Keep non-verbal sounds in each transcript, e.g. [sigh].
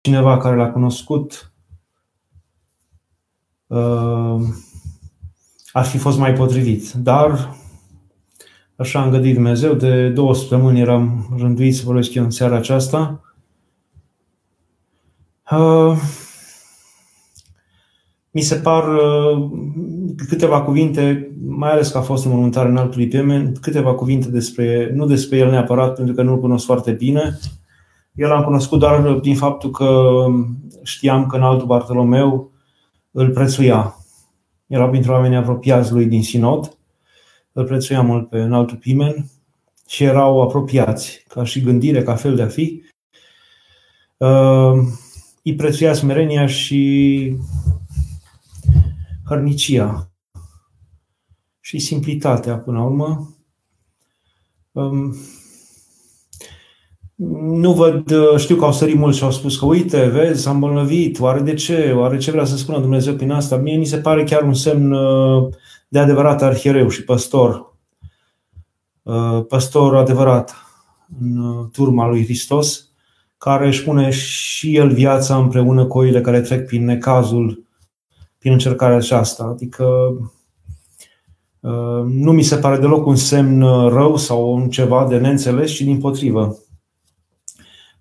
cineva care l-a cunoscut, uh, ar fi fost mai potrivit. Dar, așa am gândit Dumnezeu, de două săptămâni eram rânduit să vorbesc eu în seara aceasta. Uh, mi se par uh, câteva cuvinte, mai ales că a fost înmormântare în altul Pimen, câteva cuvinte despre, nu despre el neapărat, pentru că nu-l cunosc foarte bine. Eu l-am cunoscut doar prin faptul că știam că în altul Bartolomeu îl prețuia. Era printre oamenii apropiați lui din Sinod, îl prețuia mult pe înaltul Pimen și erau apropiați, ca și gândire, ca fel de a fi. Uh, îi prețuia smerenia și hărnicia și simplitatea până la urmă. Um, nu văd, știu că au sărit mulți și au spus că uite, vezi, s-a îmbolnăvit, oare de ce? Oare ce vrea să spună Dumnezeu prin asta? Mie mi se pare chiar un semn uh, de adevărat arhiereu și păstor. Uh, păstor adevărat în uh, turma lui Hristos, care își pune și el viața împreună cu oile care trec prin necazul prin încercarea aceasta. Adică uh, nu mi se pare deloc un semn uh, rău sau un ceva de neînțeles, ci din potrivă.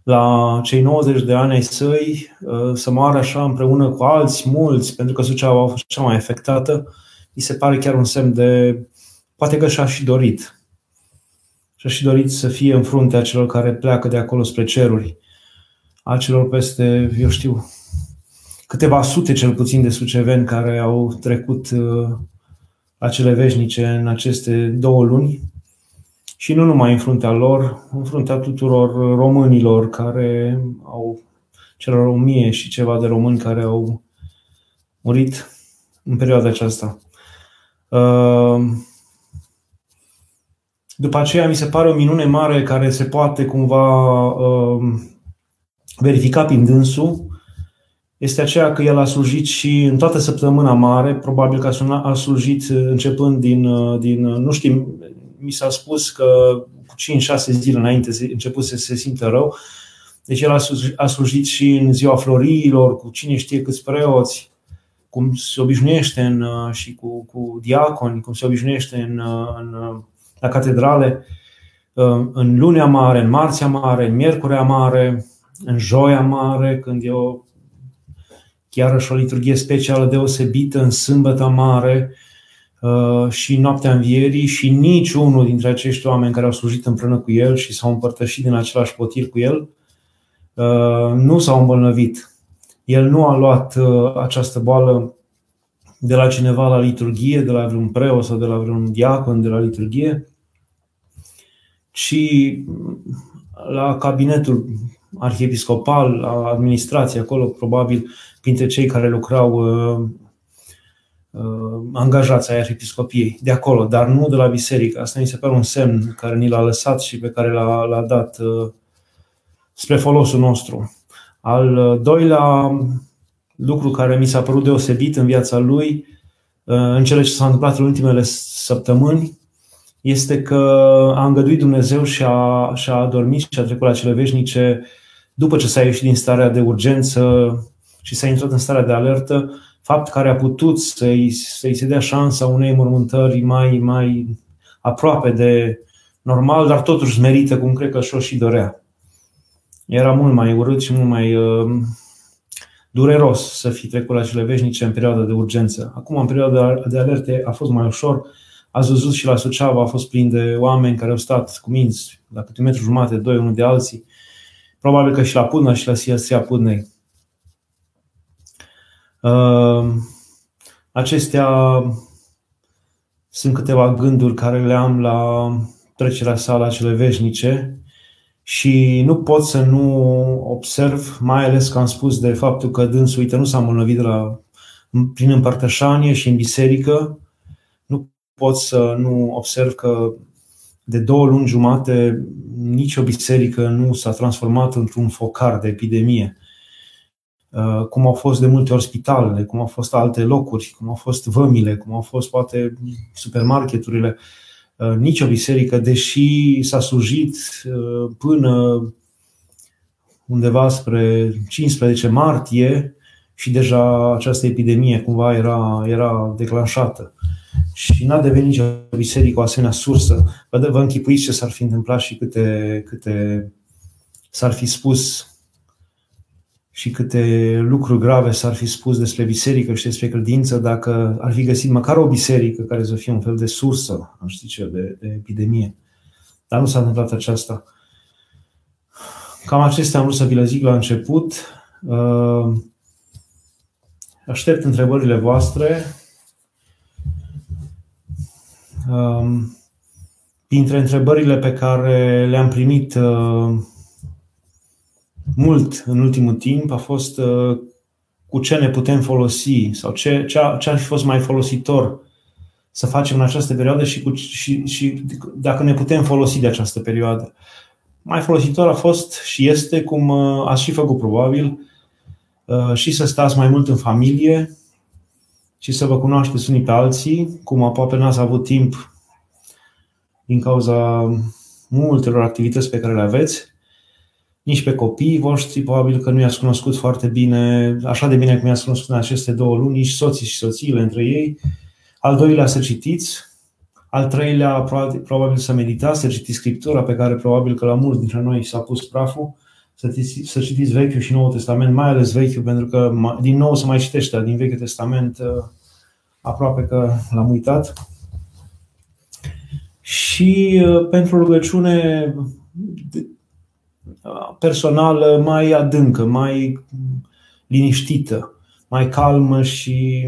La cei 90 de ani ai săi, uh, să moară așa împreună cu alți mulți, pentru că Suceava a fost cea mai afectată, mi se pare chiar un semn de, poate că și-a și dorit. Și-a și dorit să fie în fruntea celor care pleacă de acolo spre ceruri, a celor peste, eu știu, câteva sute cel puțin de suceveni care au trecut uh, acele veșnice în aceste două luni și nu numai în fruntea lor, în fruntea tuturor românilor care au, celor o mie și ceva de români care au murit în perioada aceasta. Uh, după aceea mi se pare o minune mare care se poate cumva uh, verifica prin dânsul, este aceea că el a slujit și în toată săptămâna mare, probabil că a slujit începând din, din nu știm, mi s-a spus că cu 5-6 zile înainte început să se simtă rău. Deci el a slujit și în ziua floriilor, cu cine știe câți preoți, cum se obișnuiește în, și cu, cu diaconi, cum se obișnuiește în, în, la catedrale, în lunea mare, în marțea mare, în miercurea mare, în joia mare, când e o chiar și o liturghie specială deosebită în sâmbătă mare uh, și noaptea învierii și nici unul dintre acești oameni care au slujit împreună cu el și s-au împărtășit din același potir cu el uh, nu s-au îmbolnăvit. El nu a luat uh, această boală de la cineva la liturghie, de la vreun preot sau de la vreun diacon de la liturghie, ci la cabinetul arhiepiscopal, la administrație acolo, probabil printre cei care lucrau uh, uh, angajați ai arhiepiscopiei de acolo, dar nu de la biserică. Asta mi se pare un semn care ni l-a lăsat și pe care l-a, l-a dat uh, spre folosul nostru. Al uh, doilea lucru care mi s-a părut deosebit în viața lui, uh, în cele ce s-a întâmplat în ultimele săptămâni, este că a îngăduit Dumnezeu și a, și a adormit și a trecut la cele veșnice după ce s-a ieșit din starea de urgență și s-a intrat în starea de alertă, fapt care a putut să-i, să-i se dea șansa unei mormântări mai, mai aproape de normal, dar totuși merită, cum cred că și-o și dorea. Era mult mai urât și mult mai uh, dureros să fi trecut la cele veșnice în perioada de urgență. Acum, în perioada de alerte, a fost mai ușor. Ați văzut și la Suceava a fost plin de oameni care au stat cu minți la câte un metru jumate, doi unul de alții. Probabil că și la Pudna și la Sia Pudnei. Ehm, acestea sunt câteva gânduri care le am la trecerea sa la cele veșnice și nu pot să nu observ, mai ales că am spus de faptul că dânsul, uite, nu s-a îmbolnăvit la, prin împărtășanie și în biserică, nu pot să nu observ că de două luni jumate nicio biserică nu s-a transformat într-un focar de epidemie. Uh, cum au fost de multe ori spitalele, cum au fost alte locuri, cum au fost vămile, cum au fost poate supermarketurile. Uh, nici o biserică, deși s-a slujit uh, până undeva spre 15 martie și deja această epidemie cumva era, era declanșată. Și n-a devenit nicio biserică o asemenea sursă. Vă, vă închipuiți ce s-ar fi întâmplat și câte, câte s-ar fi spus și câte lucruri grave s-ar fi spus despre biserică și despre credință dacă ar fi găsit măcar o biserică care să fie un fel de sursă, nu știu ce, de, de epidemie. Dar nu s-a întâmplat aceasta. Cam acestea am vrut să vi le zic la început. Uh, aștept întrebările voastre. Um, dintre întrebările pe care le-am primit uh, mult în ultimul timp a fost uh, cu ce ne putem folosi sau ce, ce, ce ar fi fost mai folositor să facem în această perioadă și, cu, și, și dacă ne putem folosi de această perioadă. Mai folositor a fost și este, cum uh, ați și făcut probabil, uh, și să stați mai mult în familie și să vă cunoașteți unii pe alții, cum aproape n-ați avut timp din cauza multelor activități pe care le aveți nici pe copiii voștri, probabil că nu i-ați cunoscut foarte bine, așa de bine cum i-ați cunoscut în aceste două luni, nici soții și soțiile între ei. Al doilea să citiți, al treilea probabil să meditați, să citiți Scriptura pe care probabil că la mulți dintre noi s-a pus praful, să, să citiți Vechiul și Noul Testament, mai ales Vechiul, pentru că din nou să mai citește din Vechiul Testament, uh, aproape că l-am uitat. Și uh, pentru rugăciune personală mai adâncă, mai liniștită, mai calmă și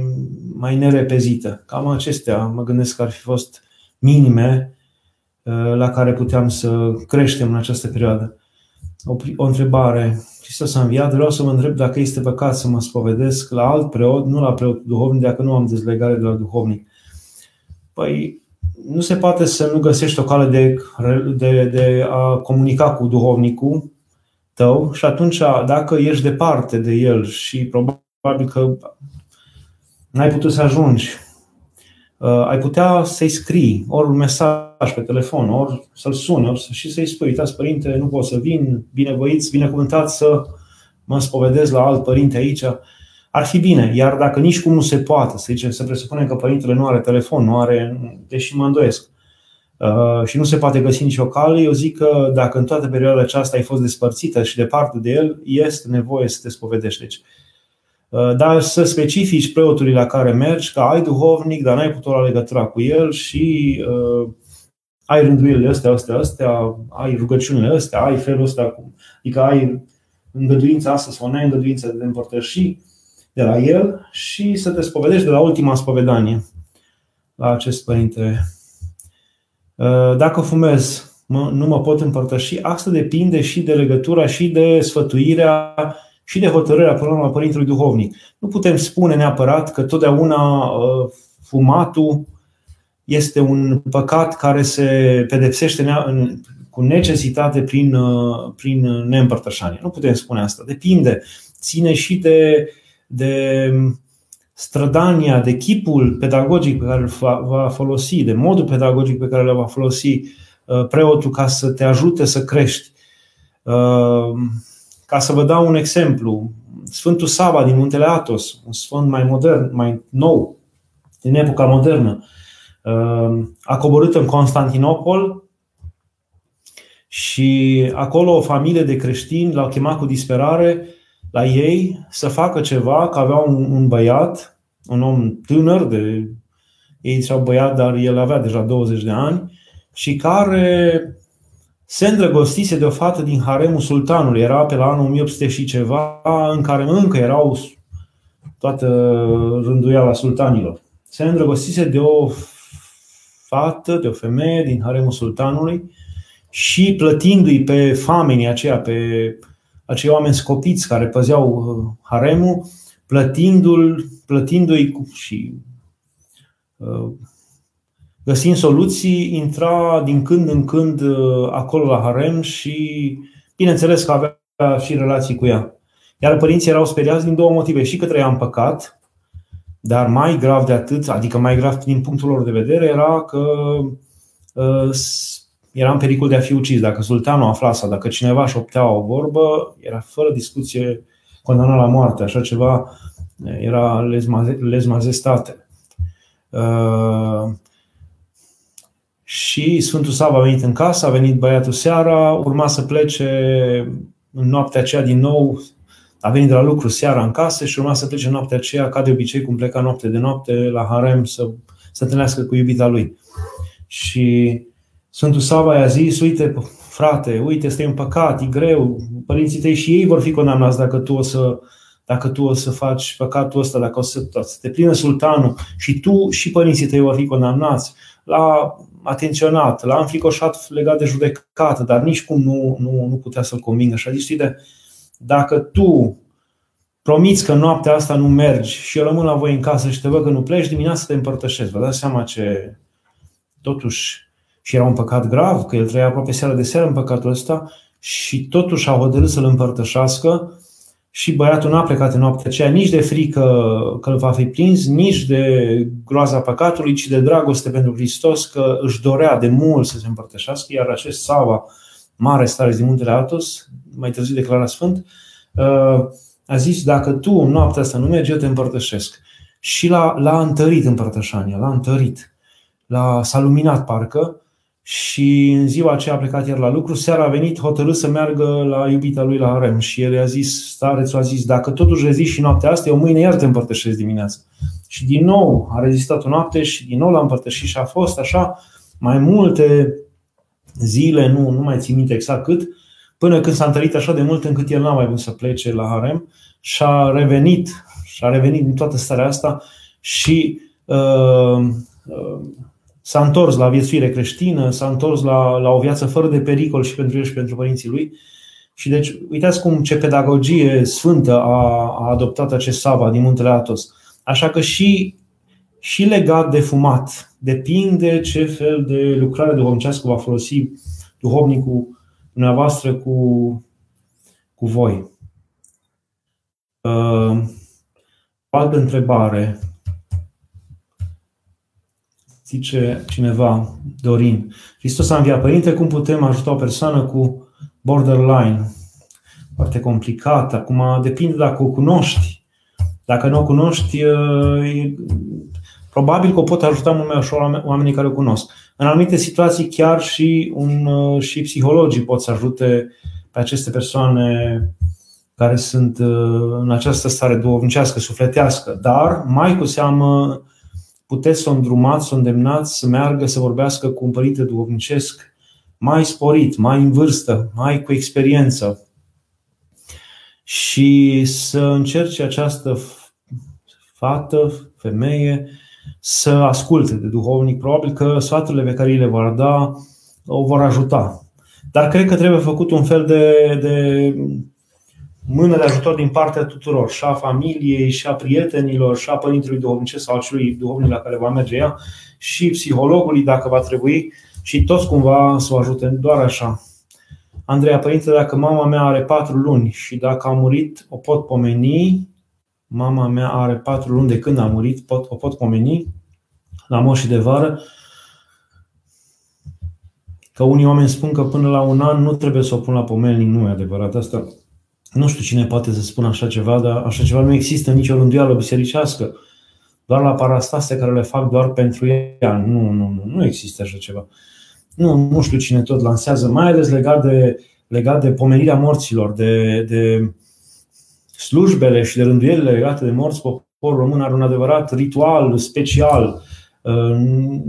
mai nerepezită. Cam acestea mă gândesc că ar fi fost minime uh, la care puteam să creștem în această perioadă. O, o întrebare. Hristos a înviat, vreau să mă întreb dacă este păcat să mă spovedesc la alt preot, nu la preot duhovnic, dacă nu am dezlegare de la duhovnic. Păi, nu se poate să nu găsești o cale de, de, de a comunica cu duhovnicul tău și atunci dacă ești departe de el și probabil că n-ai putut să ajungi, uh, ai putea să-i scrii ori un mesaj pe telefon, ori să-l suni ori și să-i spui, uitați părinte, nu pot să vin, binevoiți, binecuvântat să mă spovedez la alt părinte aici ar fi bine. Iar dacă nici cum nu se poate, să zicem, să presupunem că părintele nu are telefon, nu are, deși mă îndoiesc, uh, și nu se poate găsi nicio cale, eu zic că dacă în toată perioada aceasta ai fost despărțită și departe de el, este nevoie să te spovedești. Deci, uh, dar să specifici preotului la care mergi, că ai duhovnic, dar n-ai putut la legătura cu el și uh, ai rânduielile astea, astea, astea, ai rugăciunile astea, ai felul ăsta, adică ai îngăduința asta sau n-ai îngăduința de împărtăși de la el și să te spovedești de la ultima spovedanie la acest părinte. Uh, dacă fumez, nu mă pot împărtăși, asta depinde și de legătura și de sfătuirea și de hotărârea până la Părintelui Duhovnic. Nu putem spune neapărat că totdeauna uh, fumatul este un păcat care se pedepsește cu necesitate prin, uh, prin neîmpărtășanie. Nu putem spune asta. Depinde. Ține și de de strădania, de chipul pedagogic pe care îl va folosi, de modul pedagogic pe care îl va folosi uh, preotul ca să te ajute să crești. Uh, ca să vă dau un exemplu, Sfântul Saba din Muntele Atos, un sfânt mai modern, mai nou, din epoca modernă, uh, a coborât în Constantinopol și acolo o familie de creștini l-au chemat cu disperare la ei să facă ceva, că aveau un, un băiat, un om tânăr, de, ei ziceau băiat, dar el avea deja 20 de ani, și care se îndrăgostise de o fată din haremul sultanului. Era pe la anul 1800 și ceva, în care încă erau toată rânduiala sultanilor. Se îndrăgostise de o fată, de o femeie din haremul sultanului și plătindu-i pe famenii aceia, pe acei oameni scopiți care păzeau uh, haremul, plătindu-l, plătindu-i și uh, găsind soluții, intra din când în când uh, acolo la harem și bineînțeles că avea și relații cu ea. Iar părinții erau speriați din două motive. Și că trăia în păcat, dar mai grav de atât, adică mai grav din punctul lor de vedere, era că era în pericol de a fi ucis. Dacă sultanul afla asta, dacă cineva șoptea o vorbă, era fără discuție condamnat la moarte. Așa ceva era lez majestate. Uh, și Sfântul Sava a venit în casă, a venit băiatul seara, urma să plece în noaptea aceea din nou, a venit de la lucru seara în casă și urma să plece în noaptea aceea, ca de obicei, cum pleca noapte de noapte la harem să se întâlnească cu iubita lui. Și Sfântul Sava i-a zis, uite, frate, uite, este un păcat, e greu, părinții tăi și ei vor fi condamnați dacă tu o să, dacă tu o să faci păcatul ăsta, dacă o să, să te plină sultanul și tu și părinții tăi vor fi condamnați. L-a atenționat, l-a înfricoșat legat de judecată, dar nici cum nu, nu, nu putea să-l convingă. Și a zis, uite, dacă tu promiți că noaptea asta nu mergi și eu rămân la voi în casă și te văd că nu pleci, dimineața te împărtășesc. Vă dați seama ce totuși și era un păcat grav, că el trăia aproape seara de seară în păcatul ăsta și totuși a hotărât să-l împărtășească și băiatul n-a plecat în noaptea aceea nici de frică că îl va fi prins, nici de groaza păcatului, ci de dragoste pentru Hristos, că își dorea de mult să se împărtășească, iar acest Sava, mare stare din muntele Atos, mai târziu declarat sfânt, uh, a zis, dacă tu în noaptea asta nu mergi, eu te împărtășesc. Și l-a, l-a întărit împărtășania, l-a întărit. L-a, s-a luminat parcă și în ziua aceea a plecat iar la lucru, seara a venit hotărât să meargă la iubita lui la harem și el i-a zis, starețul a zis, dacă totuși rezist și noaptea asta, eu mâine iar te împărtășesc dimineața. Și din nou a rezistat o noapte și din nou l-a împărtășit și a fost așa mai multe zile, nu, nu mai țin minte exact cât, până când s-a întărit așa de mult încât el n-a mai vrut să plece la harem și a revenit, și a revenit din toată starea asta și uh, uh, s-a întors la viețuire creștină, s-a întors la, la o viață fără de pericol și pentru el și pentru părinții lui. Și deci, uitați cum ce pedagogie sfântă a, a adoptat acest Sava din muntele Atos. Așa că și, și legat de fumat, depinde ce fel de lucrare duhovnicească va folosi duhovnicul dumneavoastră cu, cu voi. Uh, o altă întrebare. Zice cineva, Dorin, Hristos a înviat. Părinte, cum putem ajuta o persoană cu borderline? Foarte complicat. Acum depinde dacă o cunoști. Dacă nu o cunoști, e, probabil că o pot ajuta mult mai ușor oamenii care o cunosc. În anumite situații, chiar și, un, și psihologii pot să ajute pe aceste persoane care sunt în această stare duhovnicească, sufletească, dar mai cu seamă puteți să o îndrumați, să o îndemnați să meargă să vorbească cu un părinte duhovnicesc mai sporit, mai în vârstă, mai cu experiență și să încerce această fată, femeie, să asculte de duhovnic. Probabil că sfaturile pe care le vor da o vor ajuta. Dar cred că trebuie făcut un fel de, de mână de ajutor din partea tuturor, și a familiei, și a prietenilor, și a părintelui duhovnicesc sau acelui duhovnic la care va merge ea, și psihologului dacă va trebui, și toți cumva să o ajute, doar așa. Andreea, părinte, dacă mama mea are patru luni și dacă a murit, o pot pomeni. Mama mea are patru luni de când a murit, pot, o pot pomeni la moșii de vară. Că unii oameni spun că până la un an nu trebuie să o pun la pomelnic, nu e adevărat. Asta nu știu cine poate să spună așa ceva, dar așa ceva nu există nicio rânduială bisericească. Doar la parastase care le fac doar pentru ea. Nu, nu, nu, nu există așa ceva. Nu, nu știu cine tot lansează, mai ales legat de, legat de pomenirea morților, de, de slujbele și de rânduielile legate de morți. Poporul român are un adevărat ritual special.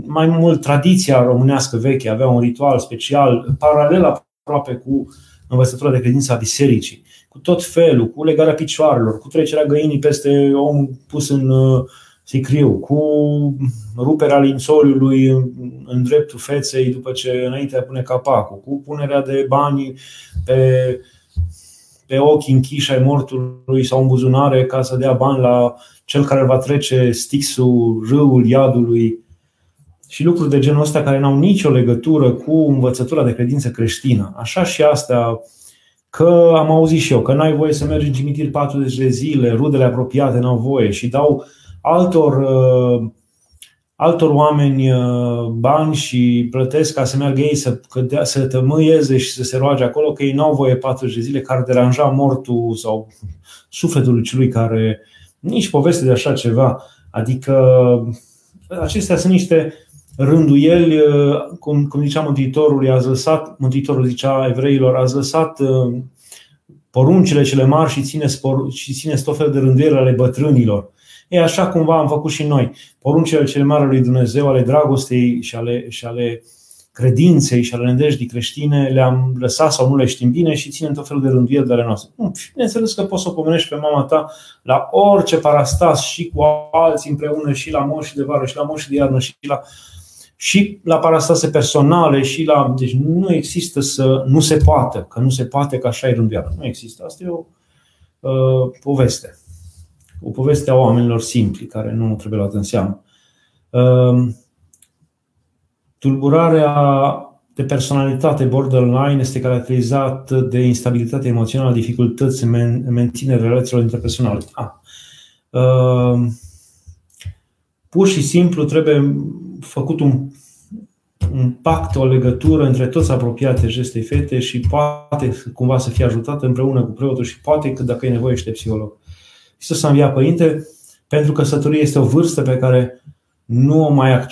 Mai mult, tradiția românească veche avea un ritual special, paralel aproape cu învățătura de credință a bisericii cu tot felul, cu legarea picioarelor, cu trecerea găinii peste om pus în uh, sicriu, cu ruperea lințoliului în dreptul feței după ce înainte pune capacul, cu punerea de bani pe, pe ochi închiși ai mortului sau în buzunare ca să dea bani la cel care va trece stixul, râul, iadului și lucruri de genul ăsta care n-au nicio legătură cu învățătura de credință creștină. Așa și astea că am auzit și eu că n-ai voie să mergi în cimitir 40 de zile, rudele apropiate n-au voie și dau altor, uh, altor oameni bani și plătesc ca să meargă ei să, cădea, să tămâieze și să se roage acolo, că ei n-au voie 40 de zile, care deranja mortul sau sufletul celui care... Nici poveste de așa ceva. Adică acestea sunt niște rânduieli, cum, cum zicea Mântuitorul, i-a lăsat, Mântuitorul zicea evreilor, a lăsat poruncile cele mari și ține, spor, și ține tot fel de rânduieli ale bătrânilor. E așa cumva am făcut și noi. Poruncile cele mari ale lui Dumnezeu, ale dragostei și ale, și ale credinței și ale nădejdii creștine le-am lăsat sau nu le știm bine și ținem tot felul de rânduieli de ale noastre. Bineînțeles că poți să o pomenești pe mama ta la orice parastas și cu alții împreună și la moși de vară și la moși de iarnă și la și la parastase personale și la... Deci nu există să... Nu se poate, că nu se poate, că așa e rânduială. Nu există. Asta e o uh, poveste. O poveste a oamenilor simpli, care nu trebuie luată în seamă. Uh, tulburarea de personalitate borderline este caracterizat de instabilitate emoțională, dificultăți în menținerea relațiilor interpersonale. Ah. Uh, pur și simplu trebuie făcut un, un pact, o legătură între toți apropiații acestei fete și poate cumva să fie ajutată împreună cu preotul și poate că dacă e nevoie și de psiholog. Să să învia părinte, pentru că căsătoria este o vârstă pe care nu, o mai,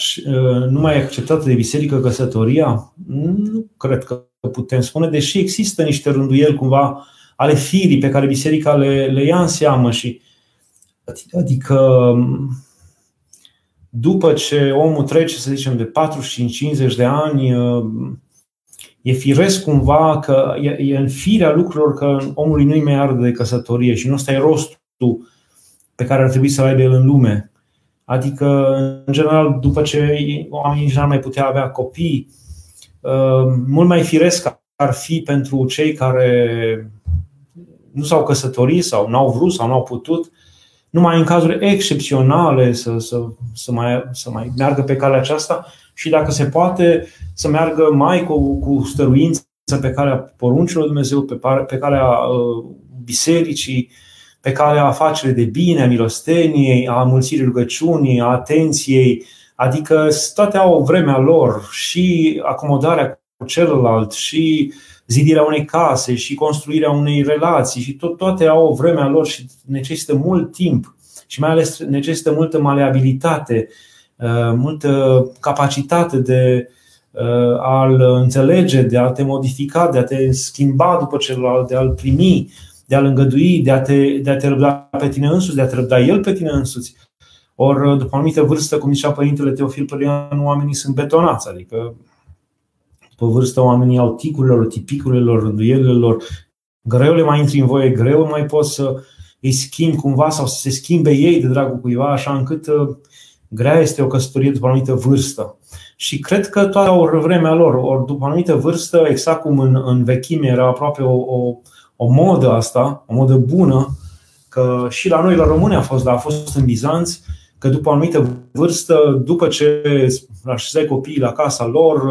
nu mai e acceptată de biserică căsătoria, nu cred că putem spune, deși există niște rânduieli cumva ale firii pe care biserica le, le ia în seamă și adică după ce omul trece, să zicem, de 45-50 de ani, e firesc cumva că e în firea lucrurilor că omului nu-i mai arde de căsătorie și nu ăsta e rostul pe care ar trebui să-l aibă el în lume. Adică, în general, după ce oamenii în general mai putea avea copii, mult mai firesc ar fi pentru cei care nu s-au căsătorit sau n-au vrut sau n-au putut numai în cazuri excepționale să, să, să, mai, să mai meargă pe calea aceasta și dacă se poate să meargă mai cu, cu stăruință pe calea poruncilor Dumnezeu, pe, pe calea uh, bisericii, pe calea afacerii de bine, a milosteniei, a mulțirii rugăciunii, a atenției, adică toate au o vremea lor și acomodarea cu celălalt și zidirea unei case și construirea unei relații și tot, toate au o vremea lor și necesită mult timp și mai ales necesită multă maleabilitate, uh, multă capacitate de uh, a-l înțelege, de a te modifica, de a te schimba după celălalt, de a-l primi, de a-l îngădui, de a te, de a te răbda pe tine însuți, de a te răbda el pe tine însuți. Ori, după o anumită vârstă, cum zicea Părintele Teofil Părian, oamenii sunt betonați, adică pe vârstă oamenii au ticurilor, tipicurilor, rânduielilor, greu le mai intri în voie, greu mai poți să îi schimbi cumva sau să se schimbe ei de dragul cuiva, așa încât uh, grea este o căsătorie după o anumită vârstă. Și cred că toate au vremea lor, ori după o anumită vârstă, exact cum în, în vechime era aproape o, o, o modă asta, o modă bună, că și la noi, la români a fost, dar a fost în Bizanț, că după o anumită vârstă, după ce așezai copiii la casa lor,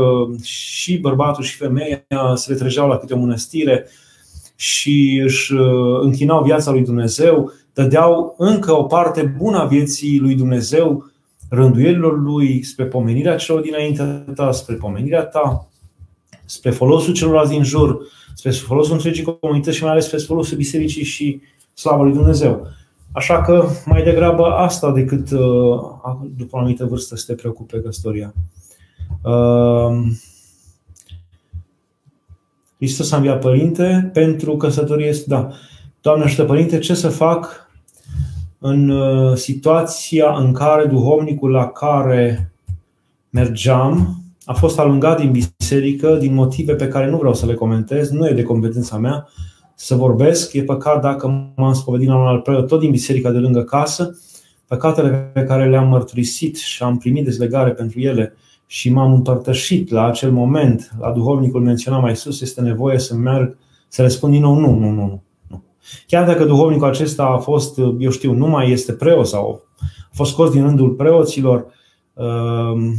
și bărbatul și femeia se retrăgeau la câte o mănăstire și își uh, închinau viața lui Dumnezeu, dădeau încă o parte bună a vieții lui Dumnezeu rânduielilor lui spre pomenirea celor dinaintea ta, spre pomenirea ta, spre folosul celorlalți din jur, spre folosul întregii comunități și mai ales spre folosul bisericii și slavă lui Dumnezeu. Așa că mai degrabă asta decât uh, după o anumită vârstă să te preocupe căsătoria. Uh, Hristos a înviat părinte pentru căsătorie este, da. Doamne ajută părinte, ce să fac în uh, situația în care duhovnicul la care mergeam a fost alungat din biserică din motive pe care nu vreau să le comentez, nu e de competența mea, să vorbesc. E păcat dacă m-am spovedit la un alt preot, tot din biserica de lângă casă, păcatele pe care le-am mărturisit și am primit dezlegare pentru ele și m-am împărtășit la acel moment, la duhovnicul menționat mai sus, este nevoie să merg, să răspund din nou, nu, nu, nu, nu. Chiar dacă duhovnicul acesta a fost, eu știu, nu mai este preot sau a fost scos din rândul preoților, um,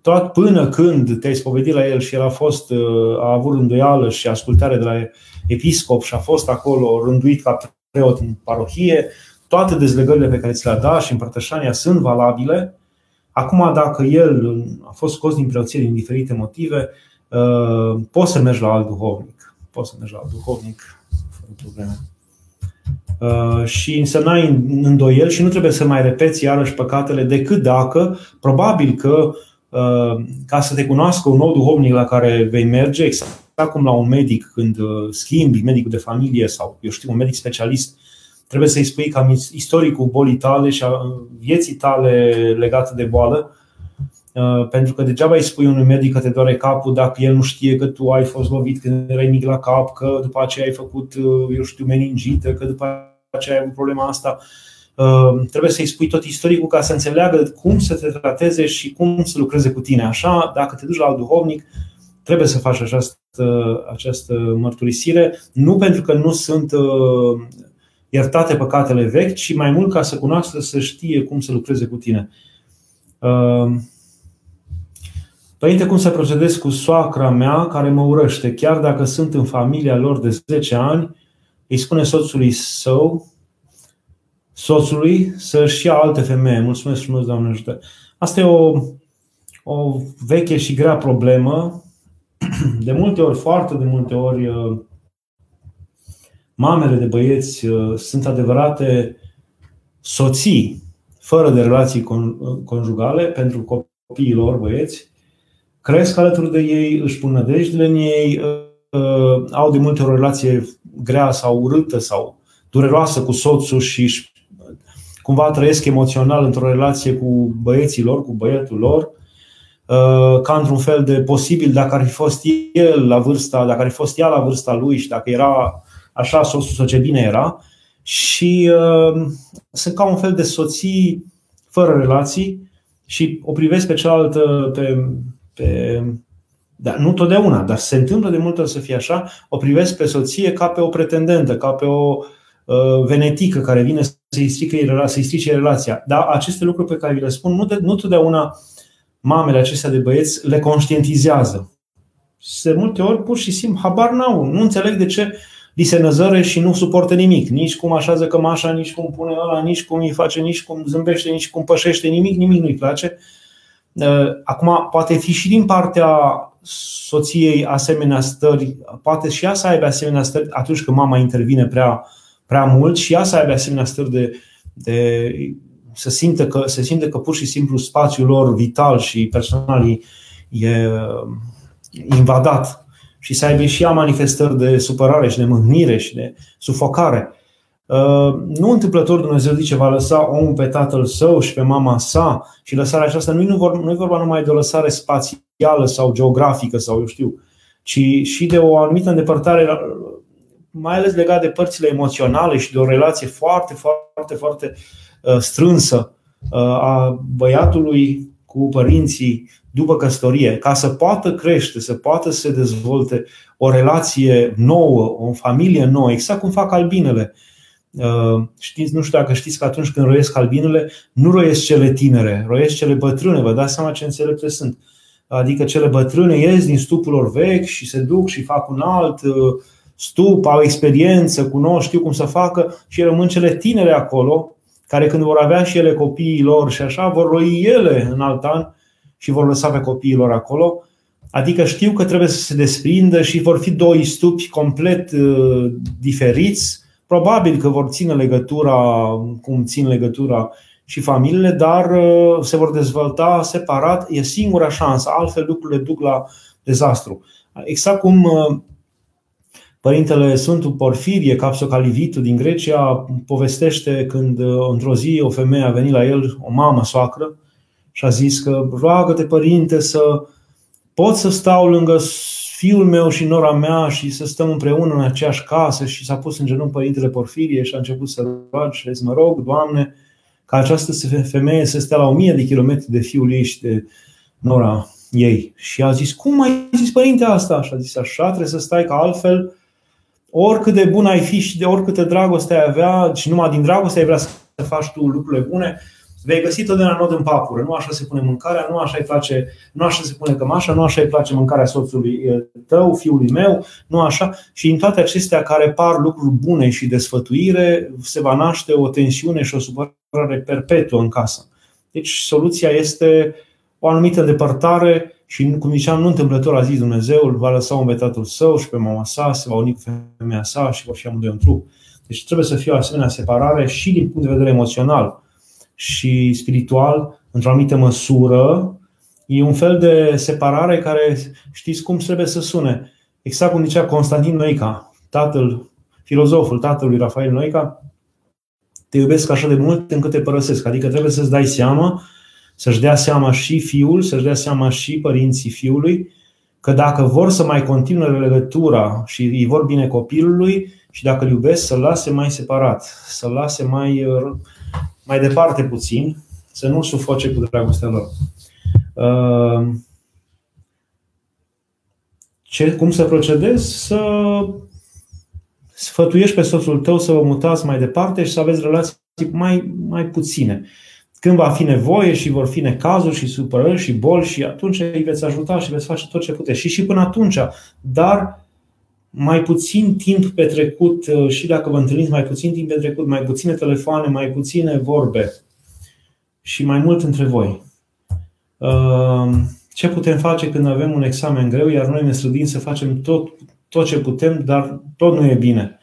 tot până când te-ai spovedit la el și el a fost, uh, a avut îndoială și ascultare de la episcop și a fost acolo rânduit ca preot în parohie, toate dezlegările pe care ți le-a dat și împărtășania sunt valabile, Acum, dacă el a fost scos din preoție din diferite motive, poți să mergi la alt duhovnic. Poți să mergi la alt duhovnic fără probleme. Și să n-ai îndoiel și nu trebuie să mai repeți iarăși păcatele decât dacă, probabil că ca să te cunoască un nou duhovnic la care vei merge, exact cum la un medic când schimbi medicul de familie sau, eu știu, un medic specialist, trebuie să-i spui cam istoricul bolii tale și a vieții tale legate de boală, uh, pentru că degeaba îi spui unui medic că te doare capul dacă el nu știe că tu ai fost lovit când erai mic la cap, că după aceea ai făcut, uh, eu știu, meningită, că după aceea ai avut problema asta. Uh, trebuie să-i spui tot istoricul ca să înțeleagă cum să te trateze și cum să lucreze cu tine. Așa, dacă te duci la alt duhovnic, trebuie să faci această, această mărturisire, nu pentru că nu sunt iertate păcatele vechi, ci mai mult ca să cunoască, să știe cum să lucreze cu tine. Ehm, Părinte, cum să procedez cu soacra mea care mă urăște, chiar dacă sunt în familia lor de 10 ani, îi spune soțului său, soțului, să-și ia alte femeie. Mulțumesc frumos, Doamne ajută. Asta e o, o veche și grea problemă. [clears throat] De multe ori, foarte de multe ori, mamele de băieți uh, sunt adevărate soții fără de relații conjugale pentru copiii lor băieți, cresc alături de ei, își pun nădejdele în ei, uh, uh, au de multe ori o relație grea sau urâtă sau dureroasă cu soțul și cumva trăiesc emoțional într-o relație cu băieții lor, cu băietul lor, ca într-un fel de posibil dacă ar fi fost el la vârsta, dacă ar fi fost ea la vârsta lui și dacă era așa soțul ce bine era, și uh, sunt ca un fel de soții fără relații și o privesc pe cealaltă, pe, pe da, nu totdeauna, dar se întâmplă de multe ori să fie așa, o privesc pe soție ca pe o pretendentă, ca pe o uh, venetică care vine să-i strice, să strice relația. Dar aceste lucruri pe care vi le spun, nu, de, nu totdeauna mamele acestea de băieți le conștientizează. Se multe ori pur și simplu habar n-au, nu înțeleg de ce li se năzăre și nu suportă nimic. Nici cum așează cămașa, nici cum pune ăla, nici cum îi face, nici cum zâmbește, nici cum pășește, nimic, nimic nu-i place. Uh, acum, poate fi și din partea soției asemenea stări, poate și ea să aibă asemenea stări atunci când mama intervine prea, prea mult și ea să aibă asemenea stări de, de să simtă că, să simtă că pur și simplu spațiul lor vital și personal e, e invadat și să aibă și ea manifestări de supărare și de mâhnire și de sufocare. Uh, nu întâmplător Dumnezeu zice va lăsa omul pe tatăl său și pe mama sa și lăsarea aceasta nu e vorba numai de o lăsare spațială sau geografică sau eu știu, ci și de o anumită îndepărtare, mai ales legat de părțile emoționale și de o relație foarte, foarte, foarte uh, strânsă uh, a băiatului cu părinții după căsătorie, ca să poată crește, să poată să se dezvolte o relație nouă, o familie nouă, exact cum fac albinele. Uh, știți, nu știu dacă știți că atunci când roiesc albinele, nu roiesc cele tinere, roiesc cele bătrâne, vă dați seama ce înțelepte sunt. Adică cele bătrâne ies din stupul lor vechi și se duc și fac un alt uh, stup, au experiență, cunosc, știu cum să facă și rămân cele tinere acolo, care când vor avea și ele copiii lor și așa, vor roi ele în alt an și vor lăsa pe copiilor acolo. Adică știu că trebuie să se desprindă și vor fi doi stupi complet uh, diferiți. Probabil că vor ține legătura cum țin legătura și familiile, dar uh, se vor dezvolta separat. E singura șansă, altfel lucrurile duc la dezastru. Exact cum uh, Părintele Sfântul Porfirie, Capsocalivitul din Grecia, povestește când într-o zi o femeie a venit la el, o mamă soacră, și a zis că roagă-te, părinte, să pot să stau lângă fiul meu și nora mea și să stăm împreună în aceeași casă și s-a pus în genunchi părintele Porfirie și a început să roage și a zis, mă rog, Doamne, ca această femeie să stea la o mie de kilometri de fiul ei și de nora ei. Și a zis, cum ai zis părinte asta? Și a zis, așa trebuie să stai, că altfel, oricât de bun ai fi și de oricâtă dragoste ai avea, și numai din dragoste ai vrea să faci tu lucrurile bune, vei găsi totdeauna nod în papură. Nu așa se pune mâncarea, nu așa îi place, nu așa se pune cămașa, nu așa îi place mâncarea soțului tău, fiului meu, nu așa. Și în toate acestea care par lucruri bune și de sfătuire, se va naște o tensiune și o supărare perpetuă în casă. Deci soluția este o anumită îndepărtare și, cum ziceam, nu întâmplător a zis Dumnezeu, îl va lăsa un betatul său și pe mama sa, se va uni cu femeia sa și vor fi amândoi un trup. Deci trebuie să fie o asemenea separare și din punct de vedere emoțional și spiritual, într-o anumită măsură. E un fel de separare care, știți cum trebuie să sune. Exact cum zicea Constantin Noica, tatăl, filozoful tatălui Rafael Noica, te iubesc așa de mult încât te părăsesc. Adică trebuie să-ți dai seama, să-și dea seama și fiul, să-și dea seama și părinții fiului, că dacă vor să mai continue legătura și îi vor bine copilului și dacă îl iubesc, să-l lase mai separat, să-l lase mai, mai departe puțin, să nu sufoce cu dragostea lor. Uh, ce, cum să procedezi? Să sfătuiești pe soțul tău să vă mutați mai departe și să aveți relații mai, mai puține. Când va fi nevoie și vor fi necazuri și supărări și boli și atunci îi veți ajuta și veți face tot ce puteți. Și și până atunci, dar mai puțin timp petrecut și dacă vă întâlniți mai puțin timp petrecut, mai puține telefoane, mai puține vorbe și mai mult între voi. Ce putem face când avem un examen greu, iar noi ne străduim să facem tot tot ce putem, dar tot nu e bine.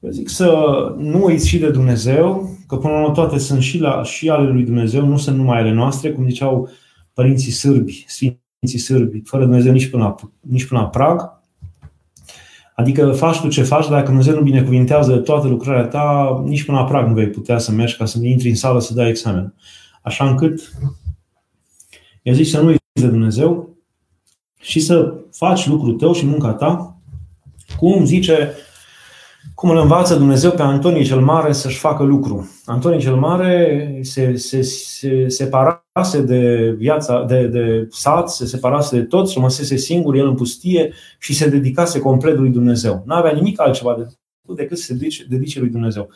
Eu zic să nu uiți și de Dumnezeu, că până la urmă toate sunt și, la, și ale lui Dumnezeu, nu sunt numai ale noastre, cum ziceau părinții sârbi, sfinții sârbi, fără Dumnezeu nici până la, nici până la prag. Adică faci tu ce faci, dacă Dumnezeu nu binecuvintează toată lucrarea ta, nici până la prag nu vei putea să mergi ca să intri în sală să dai examen. Așa încât, eu zic să nu uiți de Dumnezeu, și să faci lucrul tău și munca ta, cum zice, cum îl învață Dumnezeu pe Antonie cel Mare să-și facă lucru. Antonie cel Mare se, se, se separase de viața, de, de sat, se separase de toți, rămăsese singur, el în pustie și se dedicase complet lui Dumnezeu. Nu avea nimic altceva de, decât să se dedice, dedice lui Dumnezeu.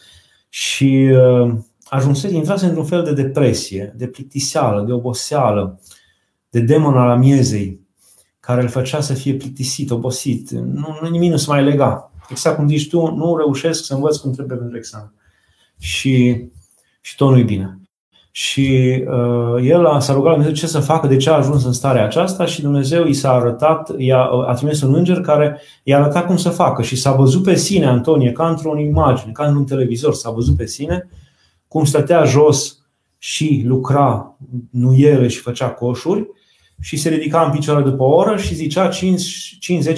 Și uh, ajunsese, intrase într-un fel de depresie, de plictiseală, de oboseală, de demon al amiezei care îl făcea să fie plictisit, obosit. Nu, nu nimic nu se mai lega. Exact cum zici tu, nu reușesc să învăț cum trebuie pentru examen. Și, și tot nu-i bine. Și uh, el a, s-a rugat la Dumnezeu ce să facă, de ce a ajuns în starea aceasta și Dumnezeu i s-a arătat, i-a, a trimis un înger care i-a arătat cum să facă și s-a văzut pe sine, Antonie, ca într-o imagine, ca într-un televizor, s-a văzut pe sine cum stătea jos și lucra nuiele și făcea coșuri și se ridica în picioare după o oră și zicea 5-10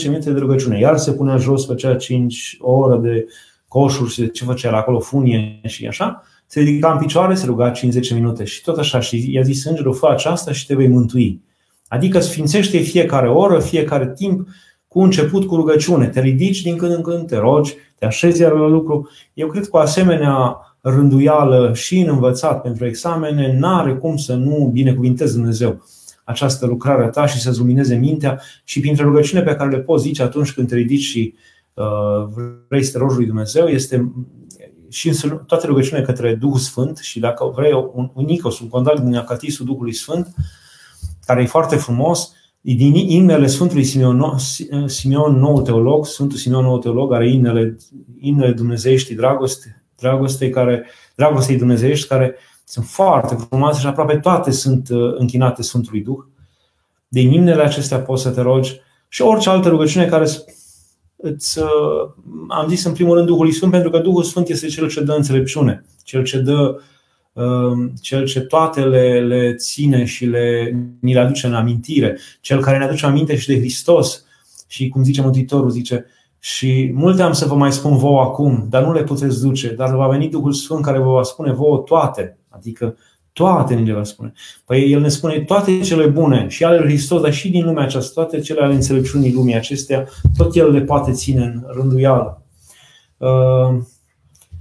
minute de rugăciune. Iar se punea jos, făcea 5 o oră de coșuri și de ce făcea la acolo, funie și așa. Se ridica în picioare, se ruga 5-10 minute și tot așa. Și i-a zis îngerul, fă aceasta și te vei mântui. Adică sfințește fiecare oră, fiecare timp, cu început cu rugăciune. Te ridici din când în când, te rogi, te așezi iar la lucru. Eu cred că o asemenea rânduială și în învățat pentru examene, n-are cum să nu binecuvinteze Dumnezeu această lucrare a ta și să-ți lumineze mintea și printre rugăciune pe care le poți zice atunci când te ridici și uh, vrei să te rogi lui Dumnezeu este și în toate rugăciunile către Duhul Sfânt și dacă vrei un unicos, un contact din Acatistul Duhului Sfânt, care e foarte frumos, din imnele Sfântului Simeon, Simeon Nou Teolog, Sfântul Simeon Nou Teolog are imnele, imnele dumnezeiești dragoste, dragostei care, dragostei dumnezeiești care sunt foarte frumoase și aproape toate sunt uh, închinate Sfântului Duh. De imnele acestea poți să te rogi și orice altă rugăciune care îți, uh, am zis în primul rând Duhul Sfânt, pentru că Duhul Sfânt este cel ce dă înțelepciune, cel ce dă um, cel ce toate le, le ține și le, ni le aduce în amintire, cel care ne aduce aminte și de Hristos. Și cum zice Mântuitorul, zice, și multe am să vă mai spun vouă acum, dar nu le puteți duce, dar va veni Duhul Sfânt care vă va spune vouă toate. Adică toate ne va spune. Păi El ne spune toate cele bune și ale lui Hristos, dar și din lumea aceasta, toate cele ale înțelepciunii lumii acestea, tot El le poate ține în rânduială. Uh,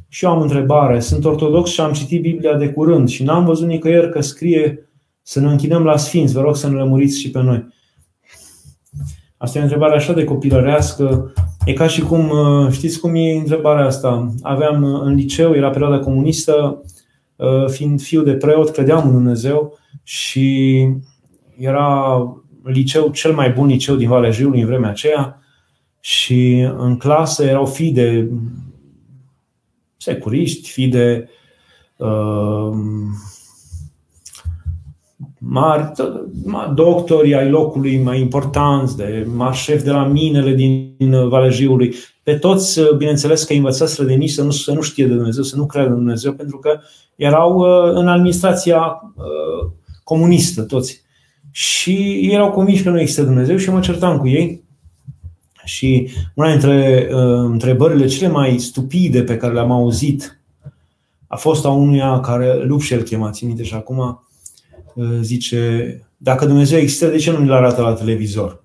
și eu am întrebare. Sunt ortodox și am citit Biblia de curând și n-am văzut nicăieri că scrie să ne închinăm la Sfinți. Vă rog să ne lămuriți și pe noi. Asta e o întrebare așa de copilărească. E ca și cum, uh, știți cum e întrebarea asta? Aveam uh, în liceu, era perioada comunistă, Uh, fiind fiu de preot, credeam în Dumnezeu și era liceu, cel mai bun liceu din Valea Jiului în vremea aceea și în clasă erau fii de securiști, fii de uh, mari doctori ai locului mai importanți, de mari șefi de la minele din Valejiului, pe toți, bineînțeles că învățați de nici să nu, să nu știe de Dumnezeu, să nu creadă în Dumnezeu, pentru că erau uh, în administrația uh, comunistă toți. Și ei erau convinși că nu există Dumnezeu și mă certam cu ei. Și una dintre uh, întrebările cele mai stupide pe care le-am auzit a fost a unuia care, Lupșel chema, țin minte și acum, uh, zice, dacă Dumnezeu există, de ce nu ne-l arată la televizor?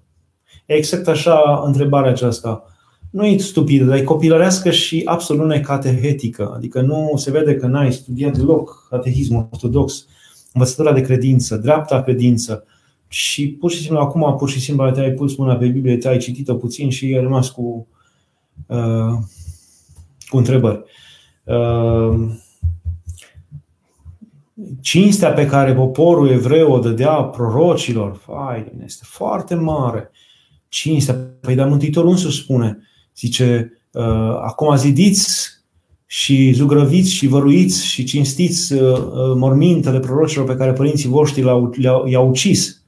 E exact așa întrebarea aceasta. Nu e stupidă, dar e copilărească și absolut necatehetică. Adică nu se vede că n-ai studiat deloc catehismul ortodox, învățătura de credință, dreapta credință, și pur și simplu acum, pur și simplu, te-ai pus mâna pe Biblie, te-ai citit-o puțin și ai rămas cu, uh, cu întrebări. Uh, cinstea pe care poporul evreu o dădea prorocilor, fai, este foarte mare. Cinstea, păi dar Mântuitorul însuși spune, zice, uh, acum zidiți și zugrăviți și văruiți și cinstiți uh, uh, mormintele prorocilor pe care părinții voștri i-au ucis.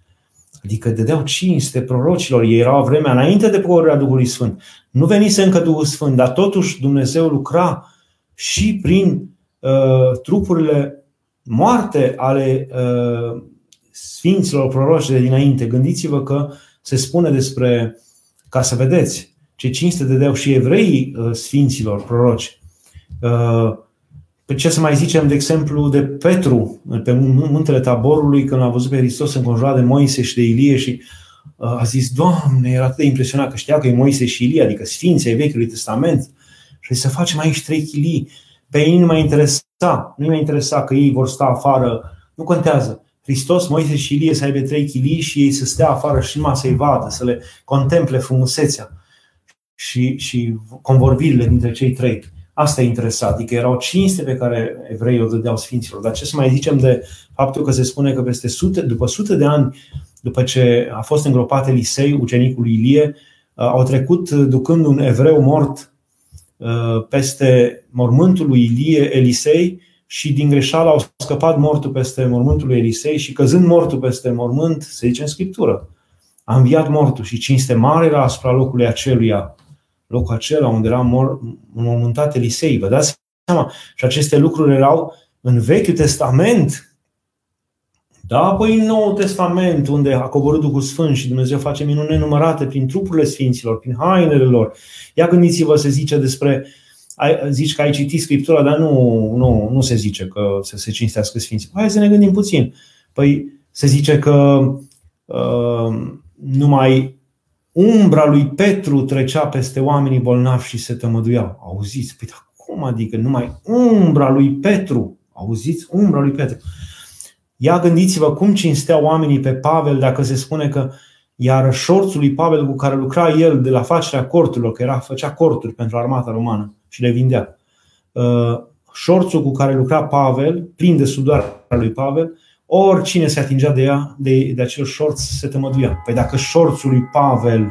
Adică dădeau cinste prorocilor, ei erau vremea înainte de pogorârea Duhului Sfânt. Nu venise încă Duhul Sfânt, dar totuși Dumnezeu lucra și prin uh, trupurile moarte ale uh, sfinților proroci de dinainte. Gândiți-vă că se spune despre, ca să vedeți, ce cinste dădeau și evreii uh, sfinților proroci. Uh, pe ce să mai zicem, de exemplu, de Petru, pe muntele Taborului, când a văzut pe Hristos înconjurat de Moise și de Ilie și uh, a zis, Doamne, era atât de impresionat că știa că e Moise și Ilie, adică Sfinții Vechiului Testament. Și să facem aici trei chilii. Pe ei nu mai interesa, nu mai interesa că ei vor sta afară, nu contează. Hristos, Moise și Ilie să aibă trei chilii și ei să stea afară și numai să-i vadă, să le contemple frumusețea și, și convorbirile dintre cei trei. Asta e interesant, adică erau cinste pe care evreii o dădeau sfinților. Dar ce să mai zicem de faptul că se spune că peste sute, după sute de ani, după ce a fost îngropat Elisei, ucenicul lui Ilie, uh, au trecut ducând un evreu mort uh, peste mormântul lui Ilie, Elisei, și din greșeală au scăpat mortul peste mormântul lui Elisei și căzând mortul peste mormânt, se zice în Scriptură, a înviat mortul și cinste mare era asupra locului aceluia locul acela unde era mormântat Elisei. Vă dați seama? Și aceste lucruri erau în Vechiul Testament. Da, apoi în Noul Testament, unde a coborât Duhul Sfânt și Dumnezeu face minuni nenumărate prin trupurile Sfinților, prin hainele lor. Ia gândiți-vă, se zice despre ai, zici că ai citit Scriptura, dar nu, nu, nu se zice că să se cinstească Sfinții. Hai să ne gândim puțin. Păi se zice că uh, numai umbra lui Petru trecea peste oamenii bolnavi și se tămăduiau. Auziți? Păi cum adică numai umbra lui Petru? Auziți? Umbra lui Petru. Ia gândiți-vă cum cinsteau oamenii pe Pavel dacă se spune că iar șorțul lui Pavel cu care lucra el de la facerea corturilor, că era, făcea corturi pentru armata romană și le vindea. Uh, șorțul cu care lucra Pavel, plin de sudoare lui Pavel, oricine se atingea de ea, de, de acel șorț, se tămăduia. Păi dacă șorțul lui Pavel uh,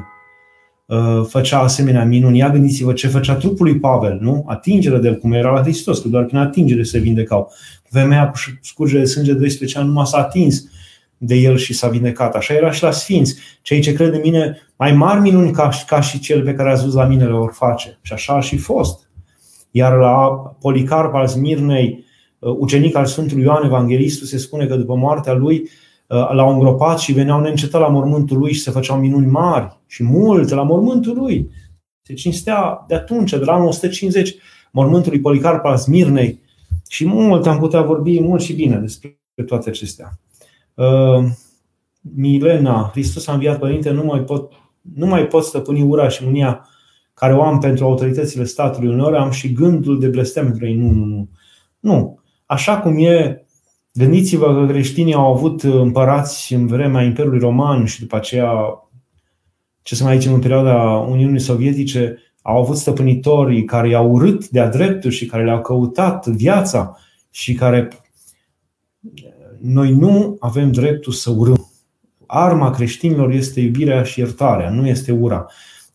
făcea asemenea minuni, ia gândiți-vă ce făcea trupul lui Pavel, nu? Atingere de el, cum era la Hristos, că doar prin atingere se vindecau. Femeia cu scurgere de sânge de 12 ani numai s-a atins de el și s-a vindecat. Așa era și la sfinți. Cei ce cred în mine, mai mari minuni ca, ca și cel pe care a văzut la mine le vor face. Și așa a și fost. Iar la Policarp al Smirnei, Uh, ucenic al Sfântului Ioan Evanghelistul, se spune că după moartea lui uh, l-au îngropat și veneau neîncetat la mormântul lui și se făceau minuni mari și multe la mormântul lui. Se cinstea de atunci, de la anul 150, mormântul lui Policarp al Smirnei și mult am putea vorbi mult și bine despre toate acestea. Uh, Milena, Hristos a înviat Părinte, nu mai pot, nu mai pot stăpâni ura și mânia care o am pentru autoritățile statului. Uneori am și gândul de blestem pentru ei. Nu, nu, nu. Nu. Așa cum e, gândiți-vă că creștinii au avut împărați în vremea Imperiului Roman și după aceea, ce să mai zicem, în perioada Uniunii Sovietice, au avut stăpânitori care i-au urât de-a dreptul și care le-au căutat viața și care noi nu avem dreptul să urâm. Arma creștinilor este iubirea și iertarea, nu este ura.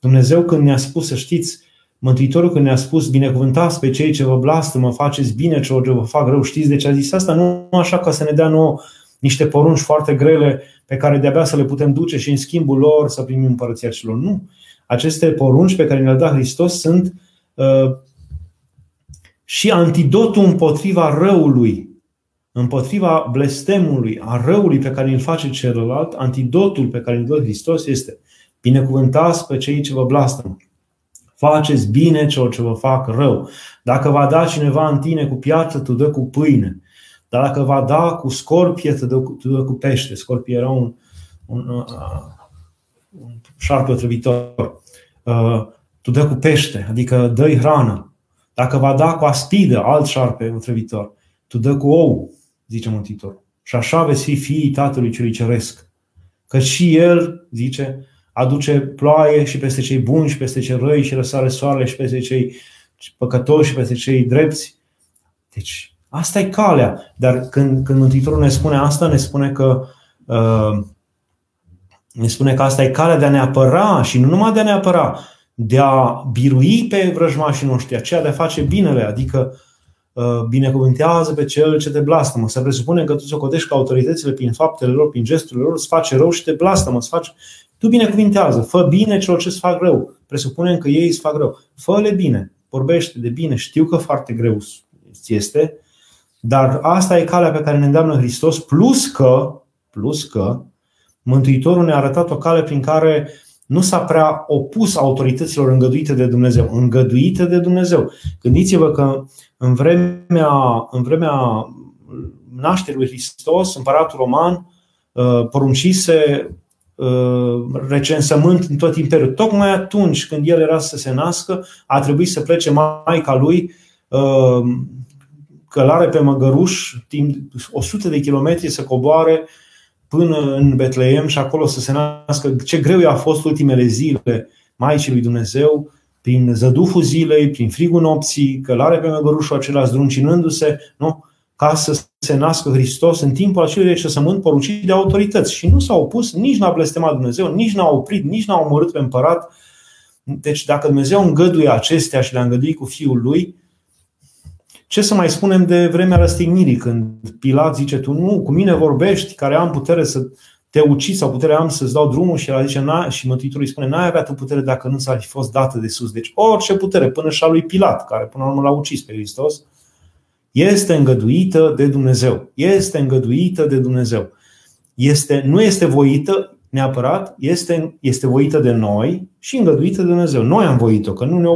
Dumnezeu când ne-a spus să știți, Mântuitorul când ne-a spus, binecuvântați pe cei ce vă mă faceți bine celor ce vă fac rău, știți de ce a zis asta? Nu așa ca să ne dea nouă niște porunci foarte grele pe care de-abia să le putem duce și în schimbul lor să primim împărăția celor. Nu. Aceste porunci pe care le-a dat Hristos sunt uh, și antidotul împotriva răului, împotriva blestemului, a răului pe care îl face celălalt, antidotul pe care îl dă Hristos este binecuvântați pe cei ce vă blastămă. Faceți bine celor ce vă fac rău. Dacă va da cineva în tine cu piatră, tu dă cu pâine. Dar dacă va da cu scorpie, tu dă cu, tu dă cu pește. Scorpie era un, un, uh, un șarpe otrăvitor. Uh, tu dă cu pește, adică dă hrană. Dacă va da cu aspidă, alt șarpe otrăvitor, tu dă cu ou, zice Mântuitorul. Și așa veți fi fiii Tatălui Celui Ceresc. Că și El, zice, aduce ploaie și peste cei buni și peste cei răi și răsare soarele și peste cei păcătoși și peste cei drepți. Deci, asta e calea. Dar când, când Mântuitorul ne spune asta, ne spune că uh, ne spune că asta e calea de a ne apăra și nu numai de a ne apăra, de a birui pe vrăjmașii noștri, aceea de a face binele, adică uh, binecuvântează pe cel ce te blastămă. Se presupune că tu socotești că autoritățile prin faptele lor, prin gesturile lor, îți face rău și te blastămă, îți face... Tu binecuvintează, fă bine celor ce îți fac rău. Presupunem că ei îți fac rău. Fă-le bine, vorbește de bine. Știu că foarte greu este, dar asta e calea pe care ne îndeamnă Hristos, plus că, plus că Mântuitorul ne-a arătat o cale prin care nu s-a prea opus autorităților îngăduite de Dumnezeu, îngăduite de Dumnezeu. Gândiți-vă că în vremea, în vremea nașterii lui Hristos, împăratul roman uh, poruncise uh, recensământ în tot imperiul. Tocmai atunci când el era să se nască, a trebuit să plece maica lui uh, călare pe măgăruș, timp 100 de kilometri să coboare până în Betleem și acolo să se nască. Ce greu i-a fost ultimele zile Maicii lui Dumnezeu, prin zăduful zilei, prin frigul nopții, călare pe măgărușul acela zdruncinându-se, nu? Ca să se nască Hristos în timpul acelui recesământ poruncit de autorități. Și nu s-a opus, nici n-a blestemat Dumnezeu, nici n-a oprit, nici n-a omorât pe împărat. Deci dacă Dumnezeu îngăduie acestea și le-a îngăduit cu Fiul Lui, ce să mai spunem de vremea răstignirii, când Pilat zice, tu nu, cu mine vorbești, care am putere să te uciți sau putere am să-ți dau drumul și el zice, na, și Mântuitorul îi spune, n-ai avea tu putere dacă nu ți-ar fi fost dată de sus. Deci orice putere, până și a lui Pilat, care până la urmă l-a ucis pe Hristos, este îngăduită de Dumnezeu. Este îngăduită de Dumnezeu. Este, nu este voită neapărat, este, este voită de noi și îngăduită de Dumnezeu. Noi am voit-o, că nu ne,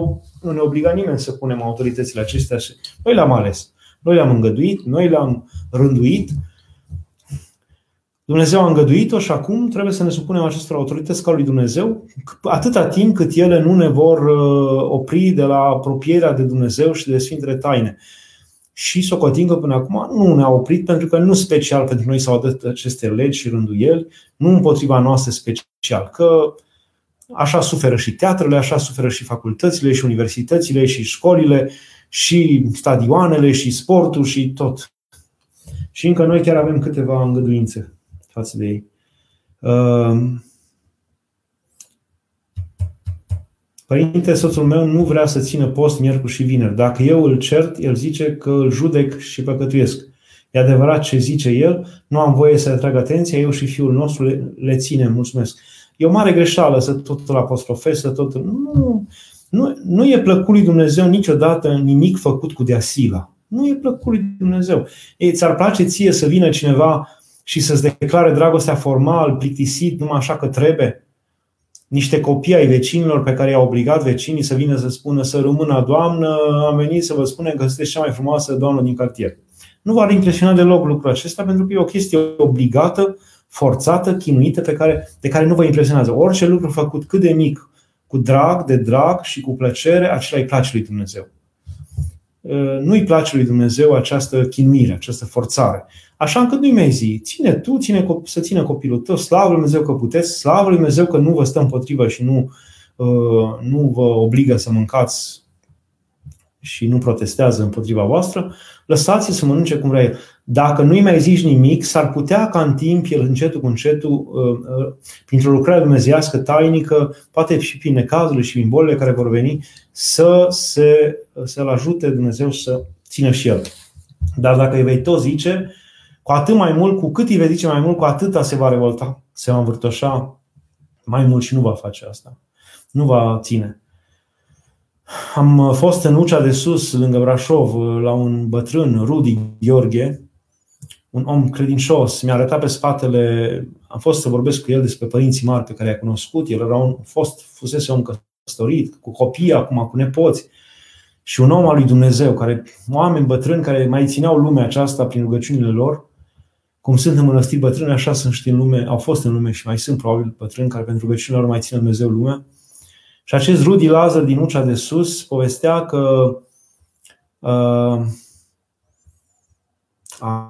nu ne obliga nimeni să punem autoritățile acestea. Și noi le-am ales. Noi le-am îngăduit, noi le-am rânduit. Dumnezeu a îngăduit-o și acum trebuie să ne supunem acestor autorități ca lui Dumnezeu, atâta timp cât ele nu ne vor uh, opri de la apropierea de Dumnezeu și de Sfintele Taine și socotim că până acum nu ne-a oprit pentru că nu special pentru noi s-au dat aceste legi și rânduieli, nu împotriva noastră special, că așa suferă și teatrele, așa suferă și facultățile și universitățile și școlile și stadioanele și sportul și tot. Și încă noi chiar avem câteva îngăduințe față de ei. Ehm, Părinte, soțul meu nu vrea să țină post miercuri și vineri. Dacă eu îl cert, el zice că îl judec și păcătuiesc. E adevărat ce zice el, nu am voie să atrag atenția, eu și fiul nostru le, le ținem, mulțumesc. E o mare greșeală să tot îl apostrofezi, să tot... Nu, nu, nu e plăcut lui Dumnezeu niciodată nimic făcut cu deasila. Nu e plăcut lui Dumnezeu. Ei, ți-ar place ție să vină cineva și să-ți declare dragostea formal, plictisit, numai așa că trebuie? Niște copii ai vecinilor pe care i-au obligat vecinii să vină să spună să rămână doamnă, am venit să vă spunem că sunteți cea mai frumoasă doamnă din cartier. Nu v-ar impresiona deloc lucrul acesta pentru că e o chestie obligată, forțată, chinuită, pe care, de care nu vă impresionează. Orice lucru făcut cât de mic, cu drag, de drag și cu plăcere, acela îi place lui Dumnezeu. Nu-i place lui Dumnezeu această chinuire, această forțare. Așa încât nu-i mai zi, ține tu, ține, să ține copilul tău, slavă Lui Dumnezeu că puteți, slavă Lui Dumnezeu că nu vă stă împotrivă și nu, uh, nu vă obligă să mâncați și nu protestează împotriva voastră, lăsați-l să mănânce cum vrea el. Dacă nu-i mai zici nimic, s-ar putea ca în timp el încetul cu încetul, uh, uh, printr-o lucrare dumnezeiască tainică, poate și prin necazurile și prin bolile care vor veni, să se, să-l ajute Dumnezeu să țină și el. Dar dacă îi vei tot zice, cu atât mai mult, cu cât îi vei zice mai mult, cu atâta se va revolta, se va învârtoșa mai mult și nu va face asta. Nu va ține. Am fost în Ucea de Sus, lângă Brașov, la un bătrân, Rudi Gheorghe, un om credincios. Mi-a arătat pe spatele, am fost să vorbesc cu el despre părinții mari pe care i-a cunoscut. El era un fost, fusese om căsătorit, cu copii, acum cu nepoți. Și un om al lui Dumnezeu, care, oameni bătrâni care mai țineau lumea aceasta prin rugăciunile lor, cum sunt în mănăstiri bătrâni, așa sunt și în lume, au fost în lume și mai sunt probabil bătrâni care pentru rugăciunile lor mai țin Dumnezeu lumea. Și acest Rudi Lazar din Ucea de Sus povestea că uh,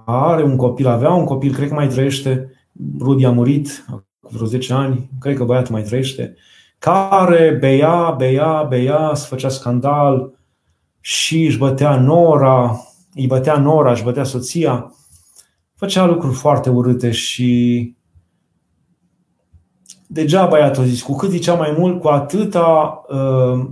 are un copil, avea un copil, cred că mai trăiește, Rudi a murit cu vreo 10 ani, cred că băiatul mai trăiește, care beia, beia, beia, se făcea scandal și își bătea nora, îi bătea nora, își bătea soția, făcea lucruri foarte urâte și degeaba băiatul zis, cu cât zicea mai mult, cu atâta uh,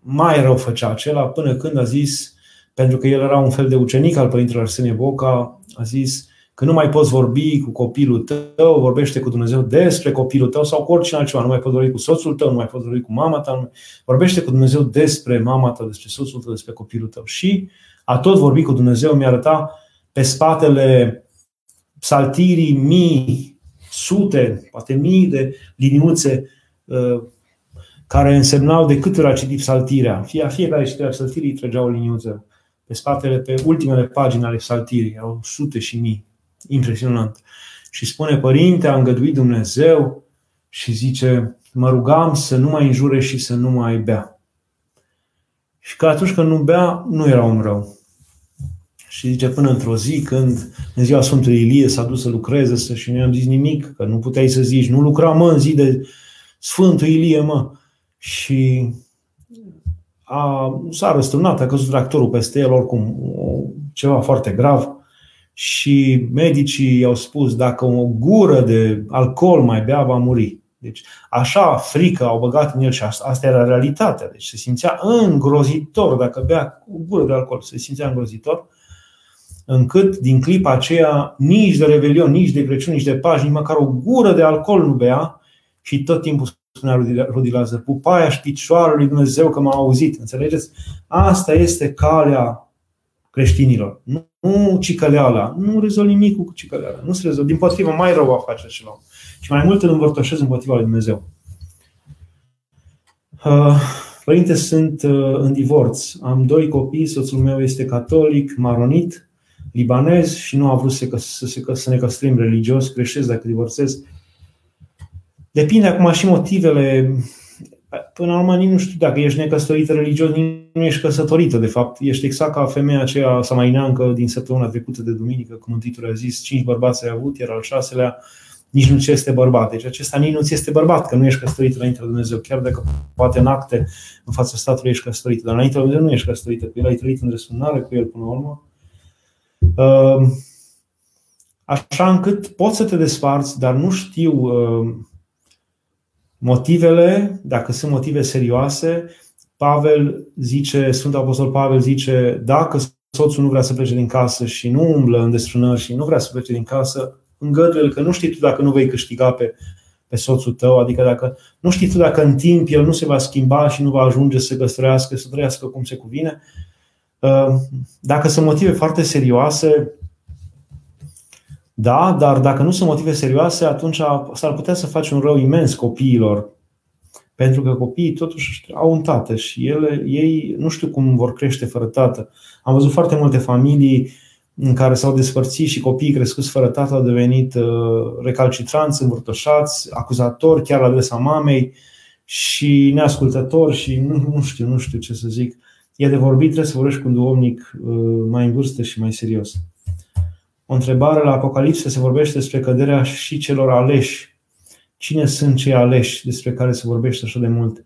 mai rău făcea acela, până când a zis, pentru că el era un fel de ucenic al Părintelor Arsenie Boca, a zis că nu mai poți vorbi cu copilul tău, vorbește cu Dumnezeu despre copilul tău sau cu oricine altceva. Nu mai poți vorbi cu soțul tău, nu mai poți vorbi cu mama ta. Vorbește cu Dumnezeu despre mama ta, despre soțul tău, despre copilul tău. Și a tot vorbi cu Dumnezeu, mi-a arătat pe spatele psaltirii mii, sute, poate mii de liniuțe uh, care însemnau de câte ori a citit psaltirea. Fie, fiecare citirea psaltirii trăgea o liniuță pe spatele, pe ultimele pagini ale psaltirii. Erau sute și mii. Impresionant. Și spune, Părinte, a îngăduit Dumnezeu și zice, mă rugam să nu mai înjure și să nu mai bea. Și că atunci când nu bea, nu era om rău. Și zice, până într-o zi, când în ziua Sfântului Ilie s-a dus să lucreze să, și nu i-am zis nimic, că nu puteai să zici, nu lucra mă în zi de Sfântul Ilie, mă. Și a, s-a răsturnat, a căzut tractorul peste el, oricum, ceva foarte grav. Și medicii i-au spus, dacă o gură de alcool mai bea, va muri. Deci, așa frică au băgat în el și asta, asta era realitatea. Deci se simțea îngrozitor dacă bea o gură de alcool, se simțea îngrozitor încât din clipa aceea nici de Revelion, nici de Crăciun, nici de Paști, nici măcar o gură de alcool nu bea și tot timpul spunea Rudi Lazar, pupaia și picioarele lui Dumnezeu că m-a auzit. Înțelegeți? Asta este calea creștinilor. Nu, nu cicăleala. Nu rezolv nimic cu cicăleala. Nu se rezolv. Din potrivă, mai rău va face acela. Și mai mult îl învărtășesc împotriva lui Dumnezeu. Uh, părinte, sunt uh, în divorț. Am doi copii, soțul meu este catolic, maronit, libanez și nu a vrut să, să, să, să ne căsătorim religios, greșesc dacă divorțez. Depinde acum și motivele. Până la urmă, nici nu știu dacă ești necăsătorită religios, nici nu ești căsătorită, de fapt. Ești exact ca femeia aceea samaineancă din săptămâna trecută de duminică, cum Mântuitul a zis, cinci bărbați ai avut, iar al șaselea nici nu ți este bărbat. Deci acesta nici nu ți este bărbat, că nu ești căsătorită înainte de Dumnezeu. Chiar dacă poate în acte, în fața statului ești căsătorită, dar înainte de Dumnezeu nu ești căsătorită, cu el ai trăit în răsunare cu el până la urmă. Ehm, așa încât poți să te desparți, dar nu știu ehm, motivele, dacă sunt motive serioase. Pavel zice, Sfântul Apostol Pavel zice, dacă soțul nu vrea să plece din casă și nu umblă în desfrânări și nu vrea să plece din casă, îngăduie că nu știi tu dacă nu vei câștiga pe, pe soțul tău, adică dacă nu știi tu dacă în timp el nu se va schimba și nu va ajunge să găstrăiască, să trăiască cum se cuvine, Ehm, dacă sunt motive foarte serioase, da, dar dacă nu sunt motive serioase, atunci s-ar putea să faci un rău imens copiilor. Pentru că copiii totuși au un tată și ele, ei nu știu cum vor crește fără tată. Am văzut foarte multe familii în care s-au despărțit și copiii crescuți fără tată au devenit uh, recalcitranți, învârtoșați, acuzatori chiar la adresa mamei și neascultători și nu, nu știu, nu știu ce să zic e de vorbit, trebuie să vorbești cu un duomnic uh, mai în vârstă și mai serios. O întrebare la Apocalipsă se vorbește despre căderea și celor aleși. Cine sunt cei aleși despre care se vorbește așa de mult?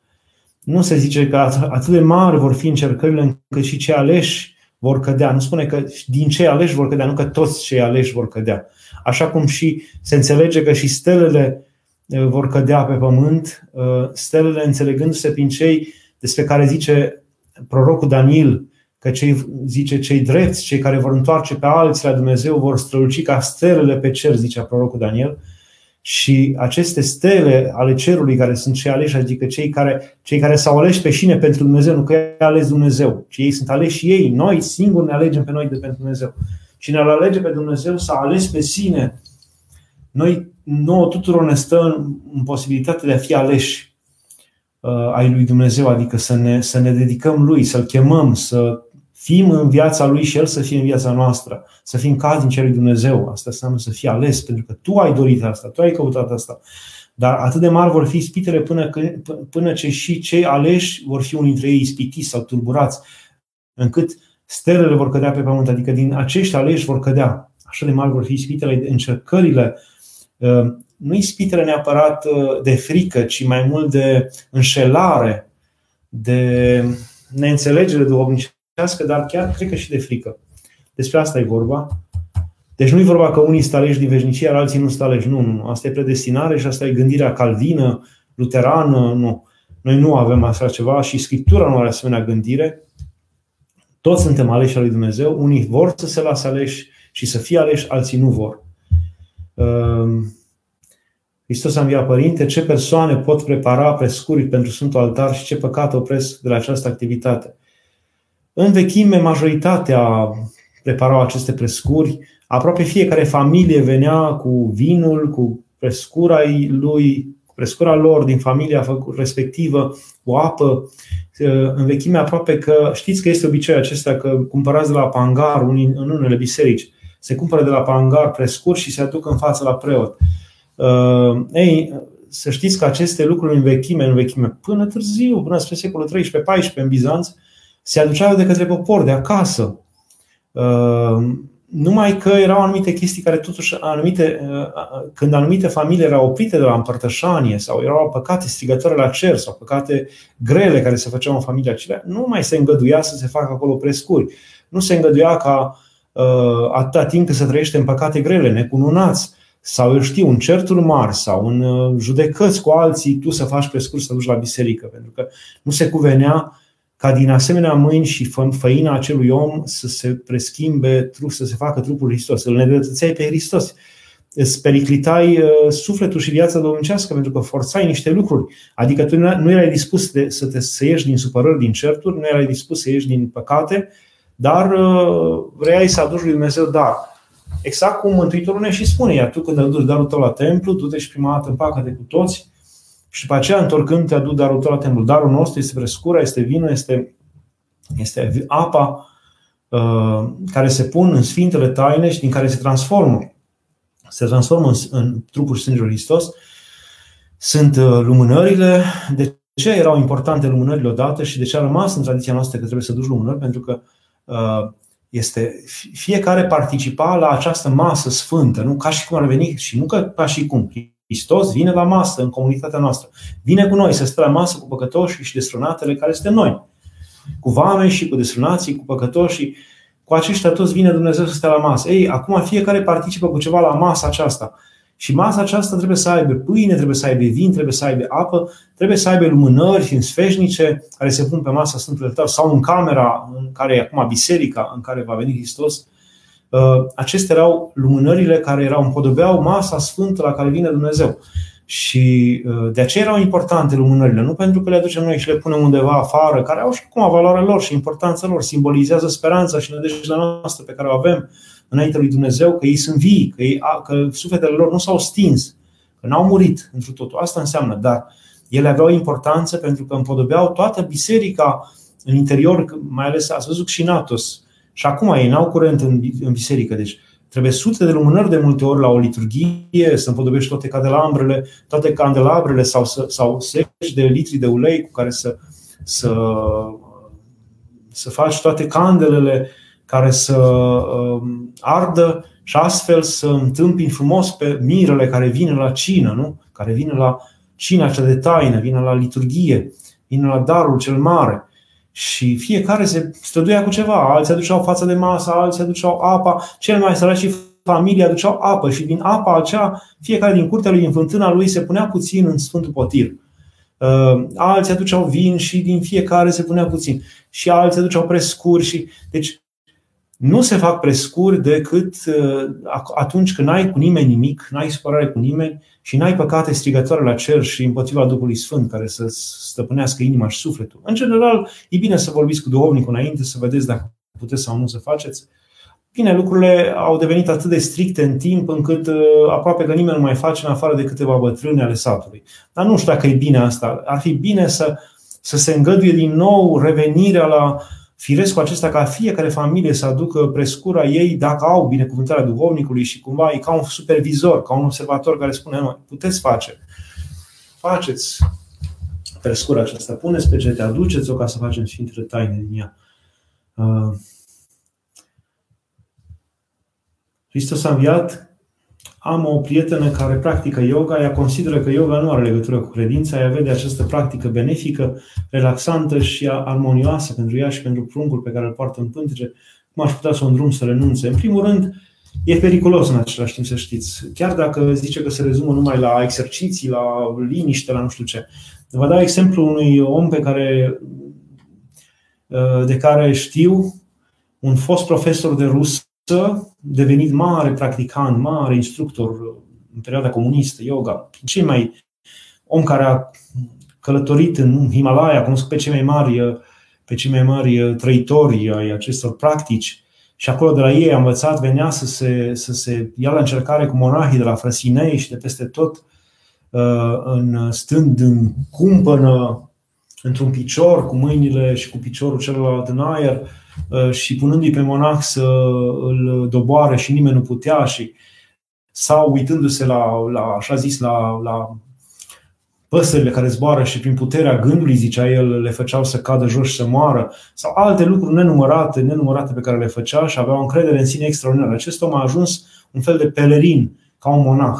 Nu se zice că atât de mari vor fi încercările încât și cei aleși vor cădea. Nu spune că din cei aleși vor cădea, nu că toți cei aleși vor cădea. Așa cum și se înțelege că și stelele uh, vor cădea pe pământ, uh, stelele înțelegându-se prin cei despre care zice prorocul Daniel că cei, zice, cei drepți, cei care vor întoarce pe alții la Dumnezeu, vor străluci ca stelele pe cer, zicea prorocul Daniel. Și aceste stele ale cerului care sunt cei aleși, adică cei care, cei care s-au ales pe șine pentru Dumnezeu, nu că i-a ales Dumnezeu, ci ei sunt aleși ei, noi singuri ne alegem pe noi de pentru Dumnezeu. Cine îl alege pe Dumnezeu s-a ales pe sine. Noi, nouă tuturor ne stă în, în posibilitatea de a fi aleși uh, ai lui Dumnezeu, adică să ne, să ne dedicăm lui, să-l chemăm, să fim în viața lui și el să fie în viața noastră, să fim din lui Dumnezeu. Asta înseamnă să fii ales, pentru că tu ai dorit asta, tu ai căutat asta. Dar atât de mari vor fi ispitele până, până ce și cei aleși vor fi unii dintre ei ispitiți sau turburați, încât stelele vor cădea pe pământ, adică din acești aleși vor cădea. Așa de mari vor fi ispitele, încercările, uh, nu ispitele neapărat uh, de frică, ci mai mult de înșelare, de neînțelegere duhovnicească, dar chiar cred că și de frică. Despre asta e vorba. Deci nu e vorba că unii sunt aleși din veșnicie, iar alții nu sunt aleși. Nu, nu. Asta e predestinare și asta e gândirea calvină, luterană. Nu. Noi nu avem așa ceva și Scriptura nu are asemenea gândire. Toți suntem aleși al lui Dumnezeu. Unii vor să se lasă aleși și să fie aleși, alții nu vor. Ehm, Hristos a înviat Părinte, ce persoane pot prepara prescuri pentru Sfântul Altar și ce păcate opresc de la această activitate. În vechime, majoritatea preparau aceste prescuri. Aproape fiecare familie venea cu vinul, cu prescura lui, cu prescura lor din familia respectivă, cu apă. În vechime aproape că știți că este obiceiul acesta că cumpărați de la pangar în unele biserici. Se cumpără de la pangar prescuri și se aduc în față la preot. Uh, ei, să știți că aceste lucruri în vechime, în vechime, până târziu, până spre secolul 13-14 în Bizanț, se aduceau de către popor, de acasă. Uh, numai că erau anumite chestii care totuși, anumite, uh, când anumite familii erau oprite de la împărtășanie sau erau păcate strigătoare la cer sau păcate grele care se făceau în familia acelea, nu mai se îngăduia să se facă acolo prescuri. Nu se îngăduia ca uh, atâta timp cât se trăiește în păcate grele, necununați, sau eu știu, în certuri mari sau în judecăți cu alții, tu să faci prescurs să duci la biserică, pentru că nu se cuvenea ca din asemenea mâini și făina acelui om să se preschimbe, să se facă trupul lui Hristos, îl nedreptățeai pe Hristos. Îți periclitai uh, sufletul și viața domnicească pentru că forțai niște lucruri. Adică tu nu erai dispus de, să, te, să ieși din supărări, din certuri, nu erai dispus să ieși din păcate, dar uh, vrei să aduci lui Dumnezeu dar. Exact cum Mântuitorul ne și spune, iar tu când aduci darul tău la templu, tu te și prima dată împacă-te cu toți, și după aceea, întorcând, te aduc darul tău la templu. Darul nostru este frescura, este vinul, este, este apa uh, care se pun în Sfintele Taine și din care se transformă. Se transformă în, în trupul și sângele Hristos. Sunt uh, lumânările. De ce erau importante lumânările odată și de ce a rămas în tradiția noastră că trebuie să duci lumânări? Pentru că uh, este fiecare participa la această masă sfântă, nu ca și cum ar veni și nu ca și cum. Hristos vine la masă în comunitatea noastră. Vine cu noi să stă la masă cu păcătoșii și destrunatele care suntem noi. Cu vamei și cu destrunații, cu păcătoșii. Cu aceștia toți vine Dumnezeu să stea la masă. Ei, acum fiecare participă cu ceva la masa aceasta. Și masa aceasta trebuie să aibă pâine, trebuie să aibă vin, trebuie să aibă apă, trebuie să aibă lumânări în sfeșnice care se pun pe masa Sfântului Altar sau în camera în care e acum biserica în care va veni Hristos Uh, acestea erau lumânările care erau împodobeau masa sfântă la care vine Dumnezeu. Și uh, de aceea erau importante lumânările, nu pentru că le aducem noi și le punem undeva afară, care au și acum valoarea lor și importanța lor, simbolizează speranța și nădejdea noastră pe care o avem înainte lui Dumnezeu, că ei sunt vii, că, ei, că sufletele lor nu s-au stins, că n-au murit într totul. Asta înseamnă, dar ele aveau importanță pentru că împodobeau toată biserica în interior, mai ales ați văzut și Natos, și acum ei n-au curent în, în biserică, deci trebuie sute de lumânări de multe ori la o liturghie, să împodobești toate candelambrele, toate candelabrele sau, sau seci de litri de ulei cu care să, să, să faci toate candelele care să um, ardă și astfel să întâmpini frumos pe mirele care vine la cină, nu? care vine la cina cea de taină, vine la liturghie, vine la darul cel mare. Și fiecare se străduia cu ceva. Alții aduceau față de masă, alții aduceau apa. Cel mai săraci și familia aduceau apă și din apa aceea, fiecare din curtea lui, din fântâna lui, se punea puțin în Sfântul Potir. Uh, alții aduceau vin și din fiecare se punea puțin. Și alții aduceau prescuri. Și... Deci nu se fac prescuri decât uh, atunci când n-ai cu nimeni nimic, n-ai supărare cu nimeni și n-ai păcate strigătoare la cer și împotriva Duhului Sfânt care să stăpânească inima și sufletul. În general, e bine să vorbiți cu duhovnicul înainte, să vedeți dacă puteți sau nu să faceți. Bine, lucrurile au devenit atât de stricte în timp încât uh, aproape că nimeni nu mai face în afară de câteva bătrâni ale satului. Dar nu știu dacă e bine asta. Ar fi bine să, să se îngăduie din nou revenirea la firescul acesta ca fiecare familie să aducă prescura ei dacă au binecuvântarea duhovnicului și cumva e ca un supervizor, ca un observator care spune, nu, puteți face, faceți prescura aceasta, puneți pe ce aduceți-o ca să facem Sfintele Taine din ea. Uh, Hristos a înviat, am o prietenă care practică yoga, ea consideră că yoga nu are legătură cu credința, ea vede această practică benefică, relaxantă și armonioasă pentru ea și pentru pruncul pe care îl poartă în pântece, cum aș putea să o îndrum să renunțe. În primul rând, e periculos în același timp să știți. Chiar dacă zice că se rezumă numai la exerciții, la liniște, la nu știu ce. Vă dau exemplu unui om pe care, de care știu, un fost profesor de rus devenit mare practicant, mare instructor în perioada comunistă, yoga, cei mai om care a călătorit în Himalaya, cunoscut pe cei mai mari, pe cei mai mari trăitori ai acestor practici. Și acolo de la ei a învățat, venea să se, să se ia la încercare cu monahii de la Frăsinei și de peste tot, uh, în, stând în cumpănă, într-un picior, cu mâinile și cu piciorul celălalt în aer, Uh, și punându-i pe monah să îl doboare și nimeni nu putea și sau uitându-se la, la așa zis, la, la păsările care zboară și prin puterea gândului, zicea el, le făceau să cadă jos și să moară, sau alte lucruri nenumărate, nenumărate pe care le făcea și avea o încredere în sine extraordinară. Acest om a ajuns un fel de pelerin, ca un monah.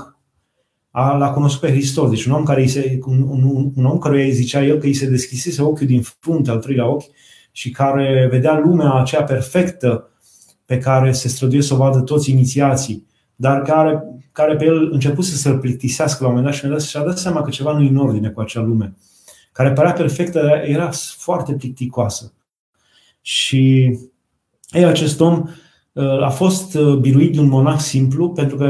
A, l-a cunoscut pe Hristos, deci un om care îi se, un, un, un om care îi zicea el că îi se deschisese ochiul din frunte, al treilea ochi, și care vedea lumea aceea perfectă pe care se străduie să o vadă toți inițiații, dar care, care pe el început să se plictisească la un moment dat și și-a dat seama că ceva nu e în ordine cu acea lume, care părea perfectă, era foarte plicticoasă. Și ei, acest om uh, a fost uh, biruit de un monah simplu pentru că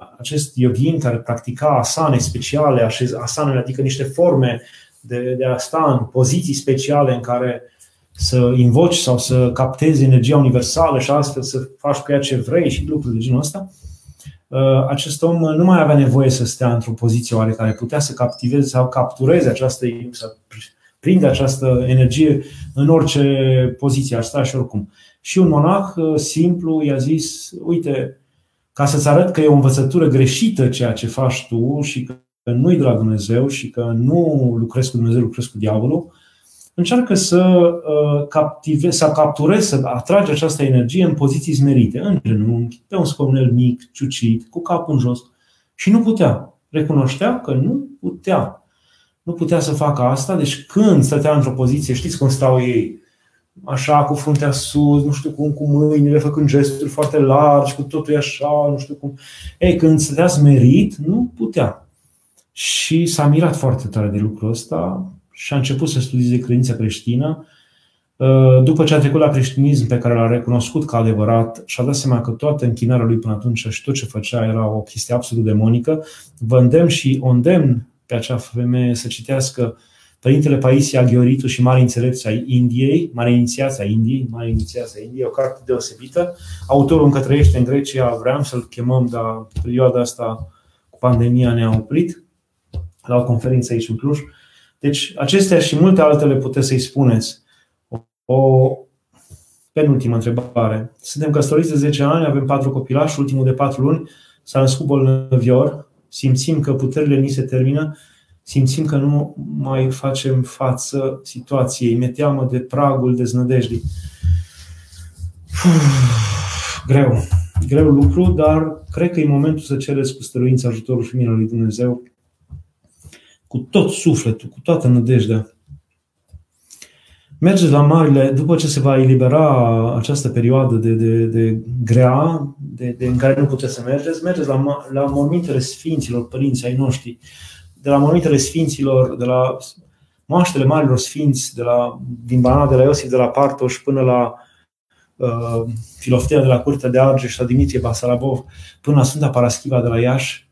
uh, acest yogin care practica asane speciale, asane, adică niște forme de, de a sta în poziții speciale în care să invoci sau să captezi energia universală și astfel să faci cu ea ce vrei și lucruri de genul ăsta, uh, acest om nu mai avea nevoie să stea într-o poziție oarecare, putea să captiveze sau captureze această, să prinde această energie în orice poziție ar sta și oricum. Și un monah uh, simplu i-a zis, uite, ca să-ți arăt că e o învățătură greșită ceea ce faci tu și că nu-i de la Dumnezeu și că nu lucrezi cu Dumnezeu, lucrezi cu diavolul, încearcă să uh, captive, să captureze, să atrage această energie în poziții smerite, în genunchi, pe un scaunel mic, ciucit, cu capul în jos. Și nu putea. Recunoștea că nu putea. Nu putea să facă asta, deci când stătea într-o poziție, știți cum stau ei, așa, cu fruntea sus, nu știu cum, cu mâinile, făcând gesturi foarte largi, cu totul așa, nu știu cum. Ei, când stătea smerit, nu putea. Și s-a mirat foarte tare de lucrul ăsta, și a început să studieze credința creștină. Uh, după ce a trecut la creștinism pe care l-a recunoscut ca adevărat și a dat seama că toată închinarea lui până atunci și tot ce făcea era o chestie absolut demonică, vă îndemn și o îndemn pe acea femeie să citească Părintele Paisia Gheoritu și Mare Înțelepți ai Indiei, Mare Inițiația Indiei, Mare Inițiația Indiei, o carte deosebită. Autorul încă trăiește în Grecia, vreau să-l chemăm, dar perioada asta cu pandemia ne-a oprit la o conferință aici în Cluj. Deci, acestea și multe altele puteți să-i spuneți. O penultimă întrebare. Suntem căsătoriți de 10 ani, avem patru copilași, ultimul de 4 luni s-a născut bolnăvior, simțim că puterile ni se termină, simțim că nu mai facem față situației, mi teamă de pragul deznădejdii. Greu, greu lucru, dar cred că e momentul să cereți cu stăruință ajutorul și minele lui Dumnezeu cu tot sufletul, cu toată nădejdea. Mergeți la marile, după ce se va elibera această perioadă de, de, de grea, de, de, în care nu puteți să mergeți, mergeți la, la mormintele sfinților, părinții ai noștri, de la mormintele sfinților, de la moaștele marilor sfinți de la, din Banat de la Iosif de la Partoș până la uh, Filoftea de la Curtea de Argeș la Dimitrie Basarabov până la Sfânta Paraschiva de la Iași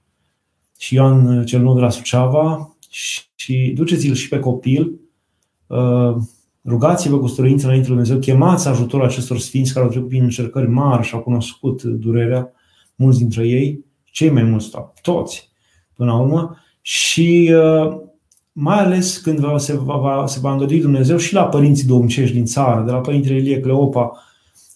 și Ioan cel Nou de la Suceava și, și duceți-l și pe copil. Uh, Rugați-vă cu stăruință înainte lui Dumnezeu, chemați ajutorul acestor sfinți care au trecut prin încercări mari și au cunoscut durerea, mulți dintre ei, cei mai mulți, toți, până la urmă, și uh, mai ales când va, se, va, se va îngădui Dumnezeu și la părinții domnicești din țară, de la Părintele Ilie Cleopa,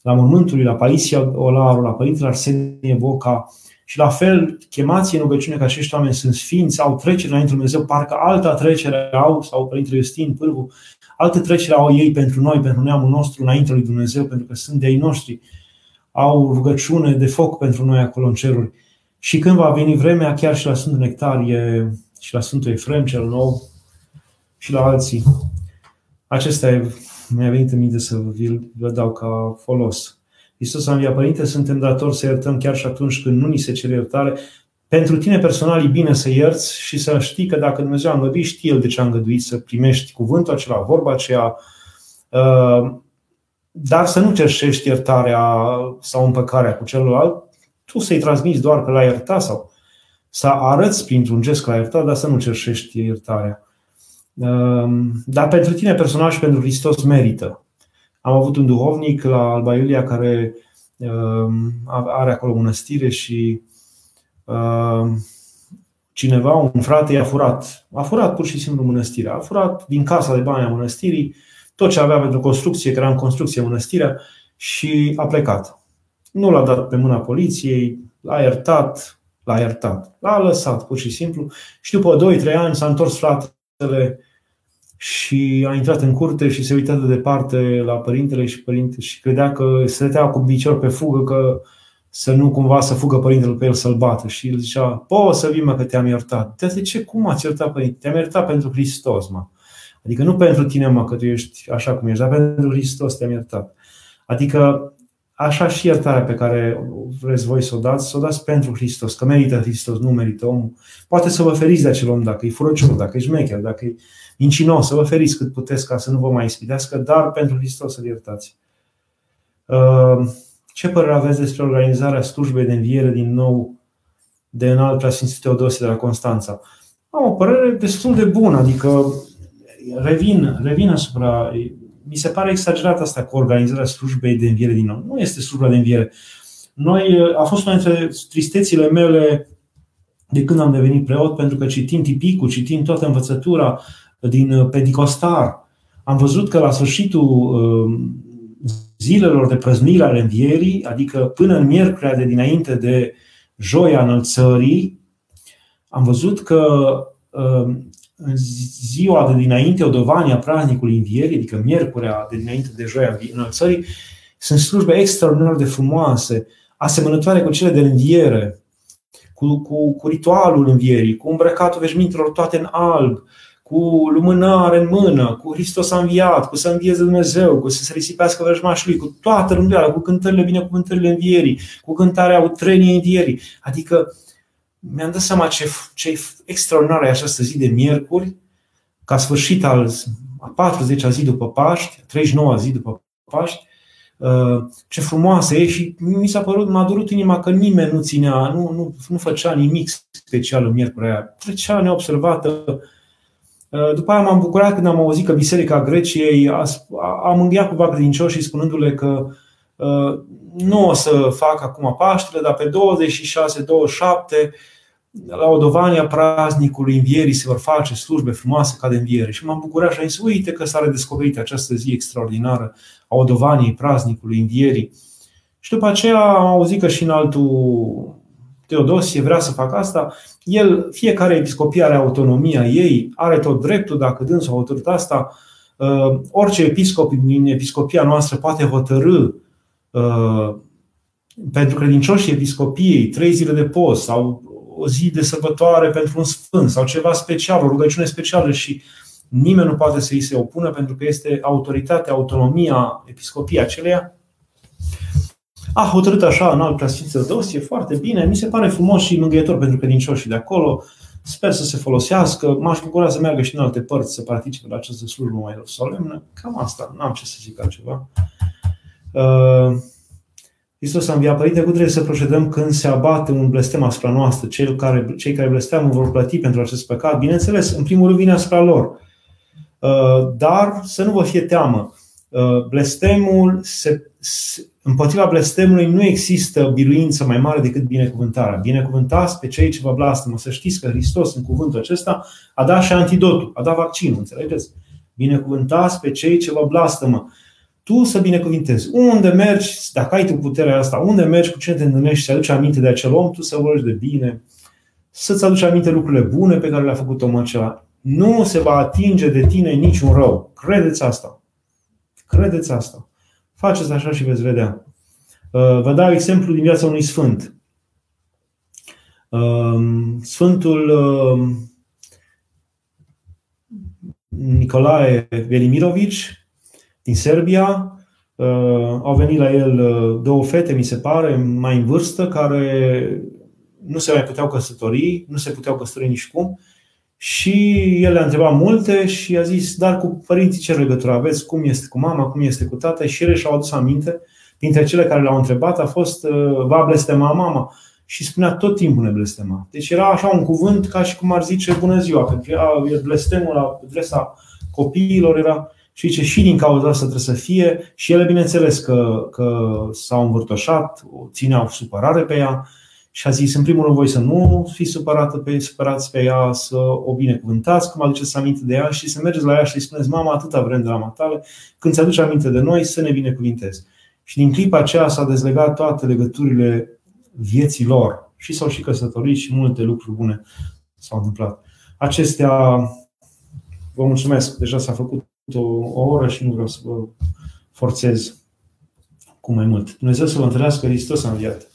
la mormântul la Paisia Olaru, la Părintele Arsenie Boca, și la fel, chemați în rugăciune că acești oameni sunt sfinți, au trecere înainte Dumnezeu, parcă alta trecere au, sau Părintele Justin Pârvu, alte trecere au ei pentru noi, pentru neamul nostru, înainte lui Dumnezeu, pentru că sunt de ei noștri. Au rugăciune de foc pentru noi acolo în ceruri. Și când va veni vremea, chiar și la Sfântul Nectarie și la Sfântul Efrem cel nou și la alții. Acesta e, mi-a venit în minte să vi vă dau ca folos. Iisus a înviat, Părinte, suntem datori să iertăm chiar și atunci când nu ni se cere iertare. Pentru tine personal e bine să ierți și să știi că dacă Dumnezeu a îngăduit, știe El de ce a îngăduit să primești cuvântul acela, vorba aceea, uh, dar să nu cerșești iertarea sau împăcarea cu celălalt, tu să-i transmiți doar că l-ai iertat sau să arăți printr-un gest că l-ai iertat, dar să nu cerșești iertarea. Uh, dar pentru tine personal și pentru Hristos merită. Am avut un duhovnic la Alba Iulia care um, are acolo mănăstire și um, cineva, un frate, i-a furat. A furat pur și simplu mănăstirea. A furat din casa de bani a mănăstirii tot ce avea pentru construcție, că era în construcție mănăstirea, și a plecat. Nu l-a dat pe mâna poliției, l-a iertat, l-a iertat. L-a lăsat pur și simplu și după 2-3 ani s-a întors fratele și a intrat în curte și se uita de departe la părintele și părinte și credea că se stătea cu picior pe fugă că să nu cumva să fugă părintele pe el să-l bată. Și el zicea, poți să vii mă că te-am iertat. De ce? Cum ați iertat părinte? Te-am iertat pentru Hristos, mă. Adică nu pentru tine, mă, că tu ești așa cum ești, dar pentru Hristos te-am iertat. Adică așa și iertarea pe care vreți voi să o dați, să o dați pentru Hristos, că merită Hristos, nu merită omul. Poate să vă feriți de acel om dacă e furăcior, dacă e șmecher, dacă e mincinos, să vă feriți cât puteți ca să nu vă mai ispitească, dar pentru Hristos să-L iertați. Uh, ce părere aveți despre organizarea slujbei de înviere din nou de înalt preasfințit Teodosie de la Constanța? Am o părere destul de bună, adică revin, revin asupra mi se pare exagerat asta cu organizarea slujbei de înviere din nou. Nu este slujba de înviere. Noi, a fost una dintre tristețile mele de când am devenit preot, pentru că citim tipicul, citim toată învățătura din Pentecostar, am văzut că la sfârșitul um, zilelor de prăznuire ale învierii, adică până în miercurea de dinainte de joia înălțării, am văzut că um, în ziua de dinainte odovania praznicului învierii, adică miercurea de dinainte de joia înălțării, sunt slujbe extraordinar de frumoase, asemănătoare cu cele de înviere, cu, cu, cu ritualul învierii, cu îmbrăcatul veșmintelor toate în alb, cu lumânare în mână, cu Hristos a înviat, cu să învieze Dumnezeu, cu să se risipească vrăjmașul lui, cu toată rânduiala, cu cântările binecuvântările învierii, cu cântarea utreniei învierii. Adică mi-am dat seama ce, ce extraordinar e această zi de miercuri, ca sfârșit al a 40-a zi după Paști, a 39-a zi după Paști, uh, ce frumoasă e și mi s-a părut, m-a durut inima că nimeni nu ținea, nu, nu, nu făcea nimic special în miercurea aia. Trecea neobservată. Uh, după aia m-am bucurat când am auzit că Biserica Greciei a, a mânghiat cumva credincioșii spunându-le că uh, nu o să fac acum Paștele, dar pe 26-27 la Odovania praznicului învierii se vor face slujbe frumoase ca de înviere. Și m-am bucurat și am zis, uite că s-a redescoperit această zi extraordinară a Odovaniei praznicului învierii. Și după aceea am auzit că și în altul Teodosie vrea să facă asta. El, fiecare episcopie are autonomia ei, are tot dreptul, dacă dânsul a hotărât asta, uh, orice episcop din episcopia noastră poate hotărâ uh, pentru credincioșii episcopiei trei zile de post sau o zi de sărbătoare pentru un sfânt sau ceva special, o rugăciune specială și nimeni nu poate să îi se opună pentru că este autoritatea, autonomia episcopiei aceleia. A hotărât așa în alt preasfință dosie, foarte bine, mi se pare frumos și mângâietor pentru credincioșii de acolo. Sper să se folosească. M-aș bucura să meargă și în alte părți să participe la această slujbă mai solemnă. Cam asta, n-am ce să zic altceva. Uh, Hristos a înviat, Părinte, cum trebuie să procedăm când se abate un blestem asupra noastră? Cei care, cei care blesteamă vor plăti pentru acest păcat? Bineînțeles, în primul rând vine asupra lor. Uh, dar să nu vă fie teamă. Uh, blestemul se, împotriva blestemului nu există biruință mai mare decât binecuvântarea. Binecuvântați pe cei ce vă blastămă. Să știți că Hristos, în cuvântul acesta, a dat și antidotul, a dat vaccinul, înțelegeți? Binecuvântați pe cei ce vă blastămă tu să binecuvintezi. Unde mergi, dacă ai tu puterea asta, unde mergi, cu cine te întâlnești, să aduci aminte de acel om, tu să vorbești de bine, să-ți aduci aminte lucrurile bune pe care le-a făcut omul acela. Nu se va atinge de tine niciun rău. Credeți asta. Credeți asta. Faceți așa și veți vedea. Uh, vă dau exemplu din viața unui sfânt. Uh, Sfântul uh, Nicolae Velimirovici din Serbia. Uh, au venit la el uh, două fete, mi se pare, mai în vârstă, care nu se mai puteau căsători, nu se puteau căsători nici cum. Și el le-a întrebat multe și a zis, dar cu părinții ce legătură aveți? Cum este cu mama? Cum este cu tata? Și ele și-au adus aminte. Printre cele care le-au întrebat a fost, uh, va blestema mama? Și spunea tot timpul ne blestema. Deci era așa un cuvânt ca și cum ar zice bună ziua, pentru că blestemul la adresa copiilor era și ce și din cauza asta trebuie să fie și ele, bineînțeles, că, că s-au învârtoșat, țineau supărare pe ea și a zis, în primul rând, voi să nu fiți supărată pe, supărați pe ea, să o binecuvântați, cum aduceți aminte de ea și să mergeți la ea și îi spuneți, mama, atâta vrem de la matale, când ți aduce aminte de noi, să ne binecuvintezi. Și din clipa aceea s-a dezlegat toate legăturile vieții lor și s-au și căsătorit și multe lucruri bune s-au întâmplat. Acestea, vă mulțumesc, deja s-a făcut o, o oră și nu vreau să vă forțez cu mai mult. Dumnezeu să vă întâlnească, Hristos a înviat.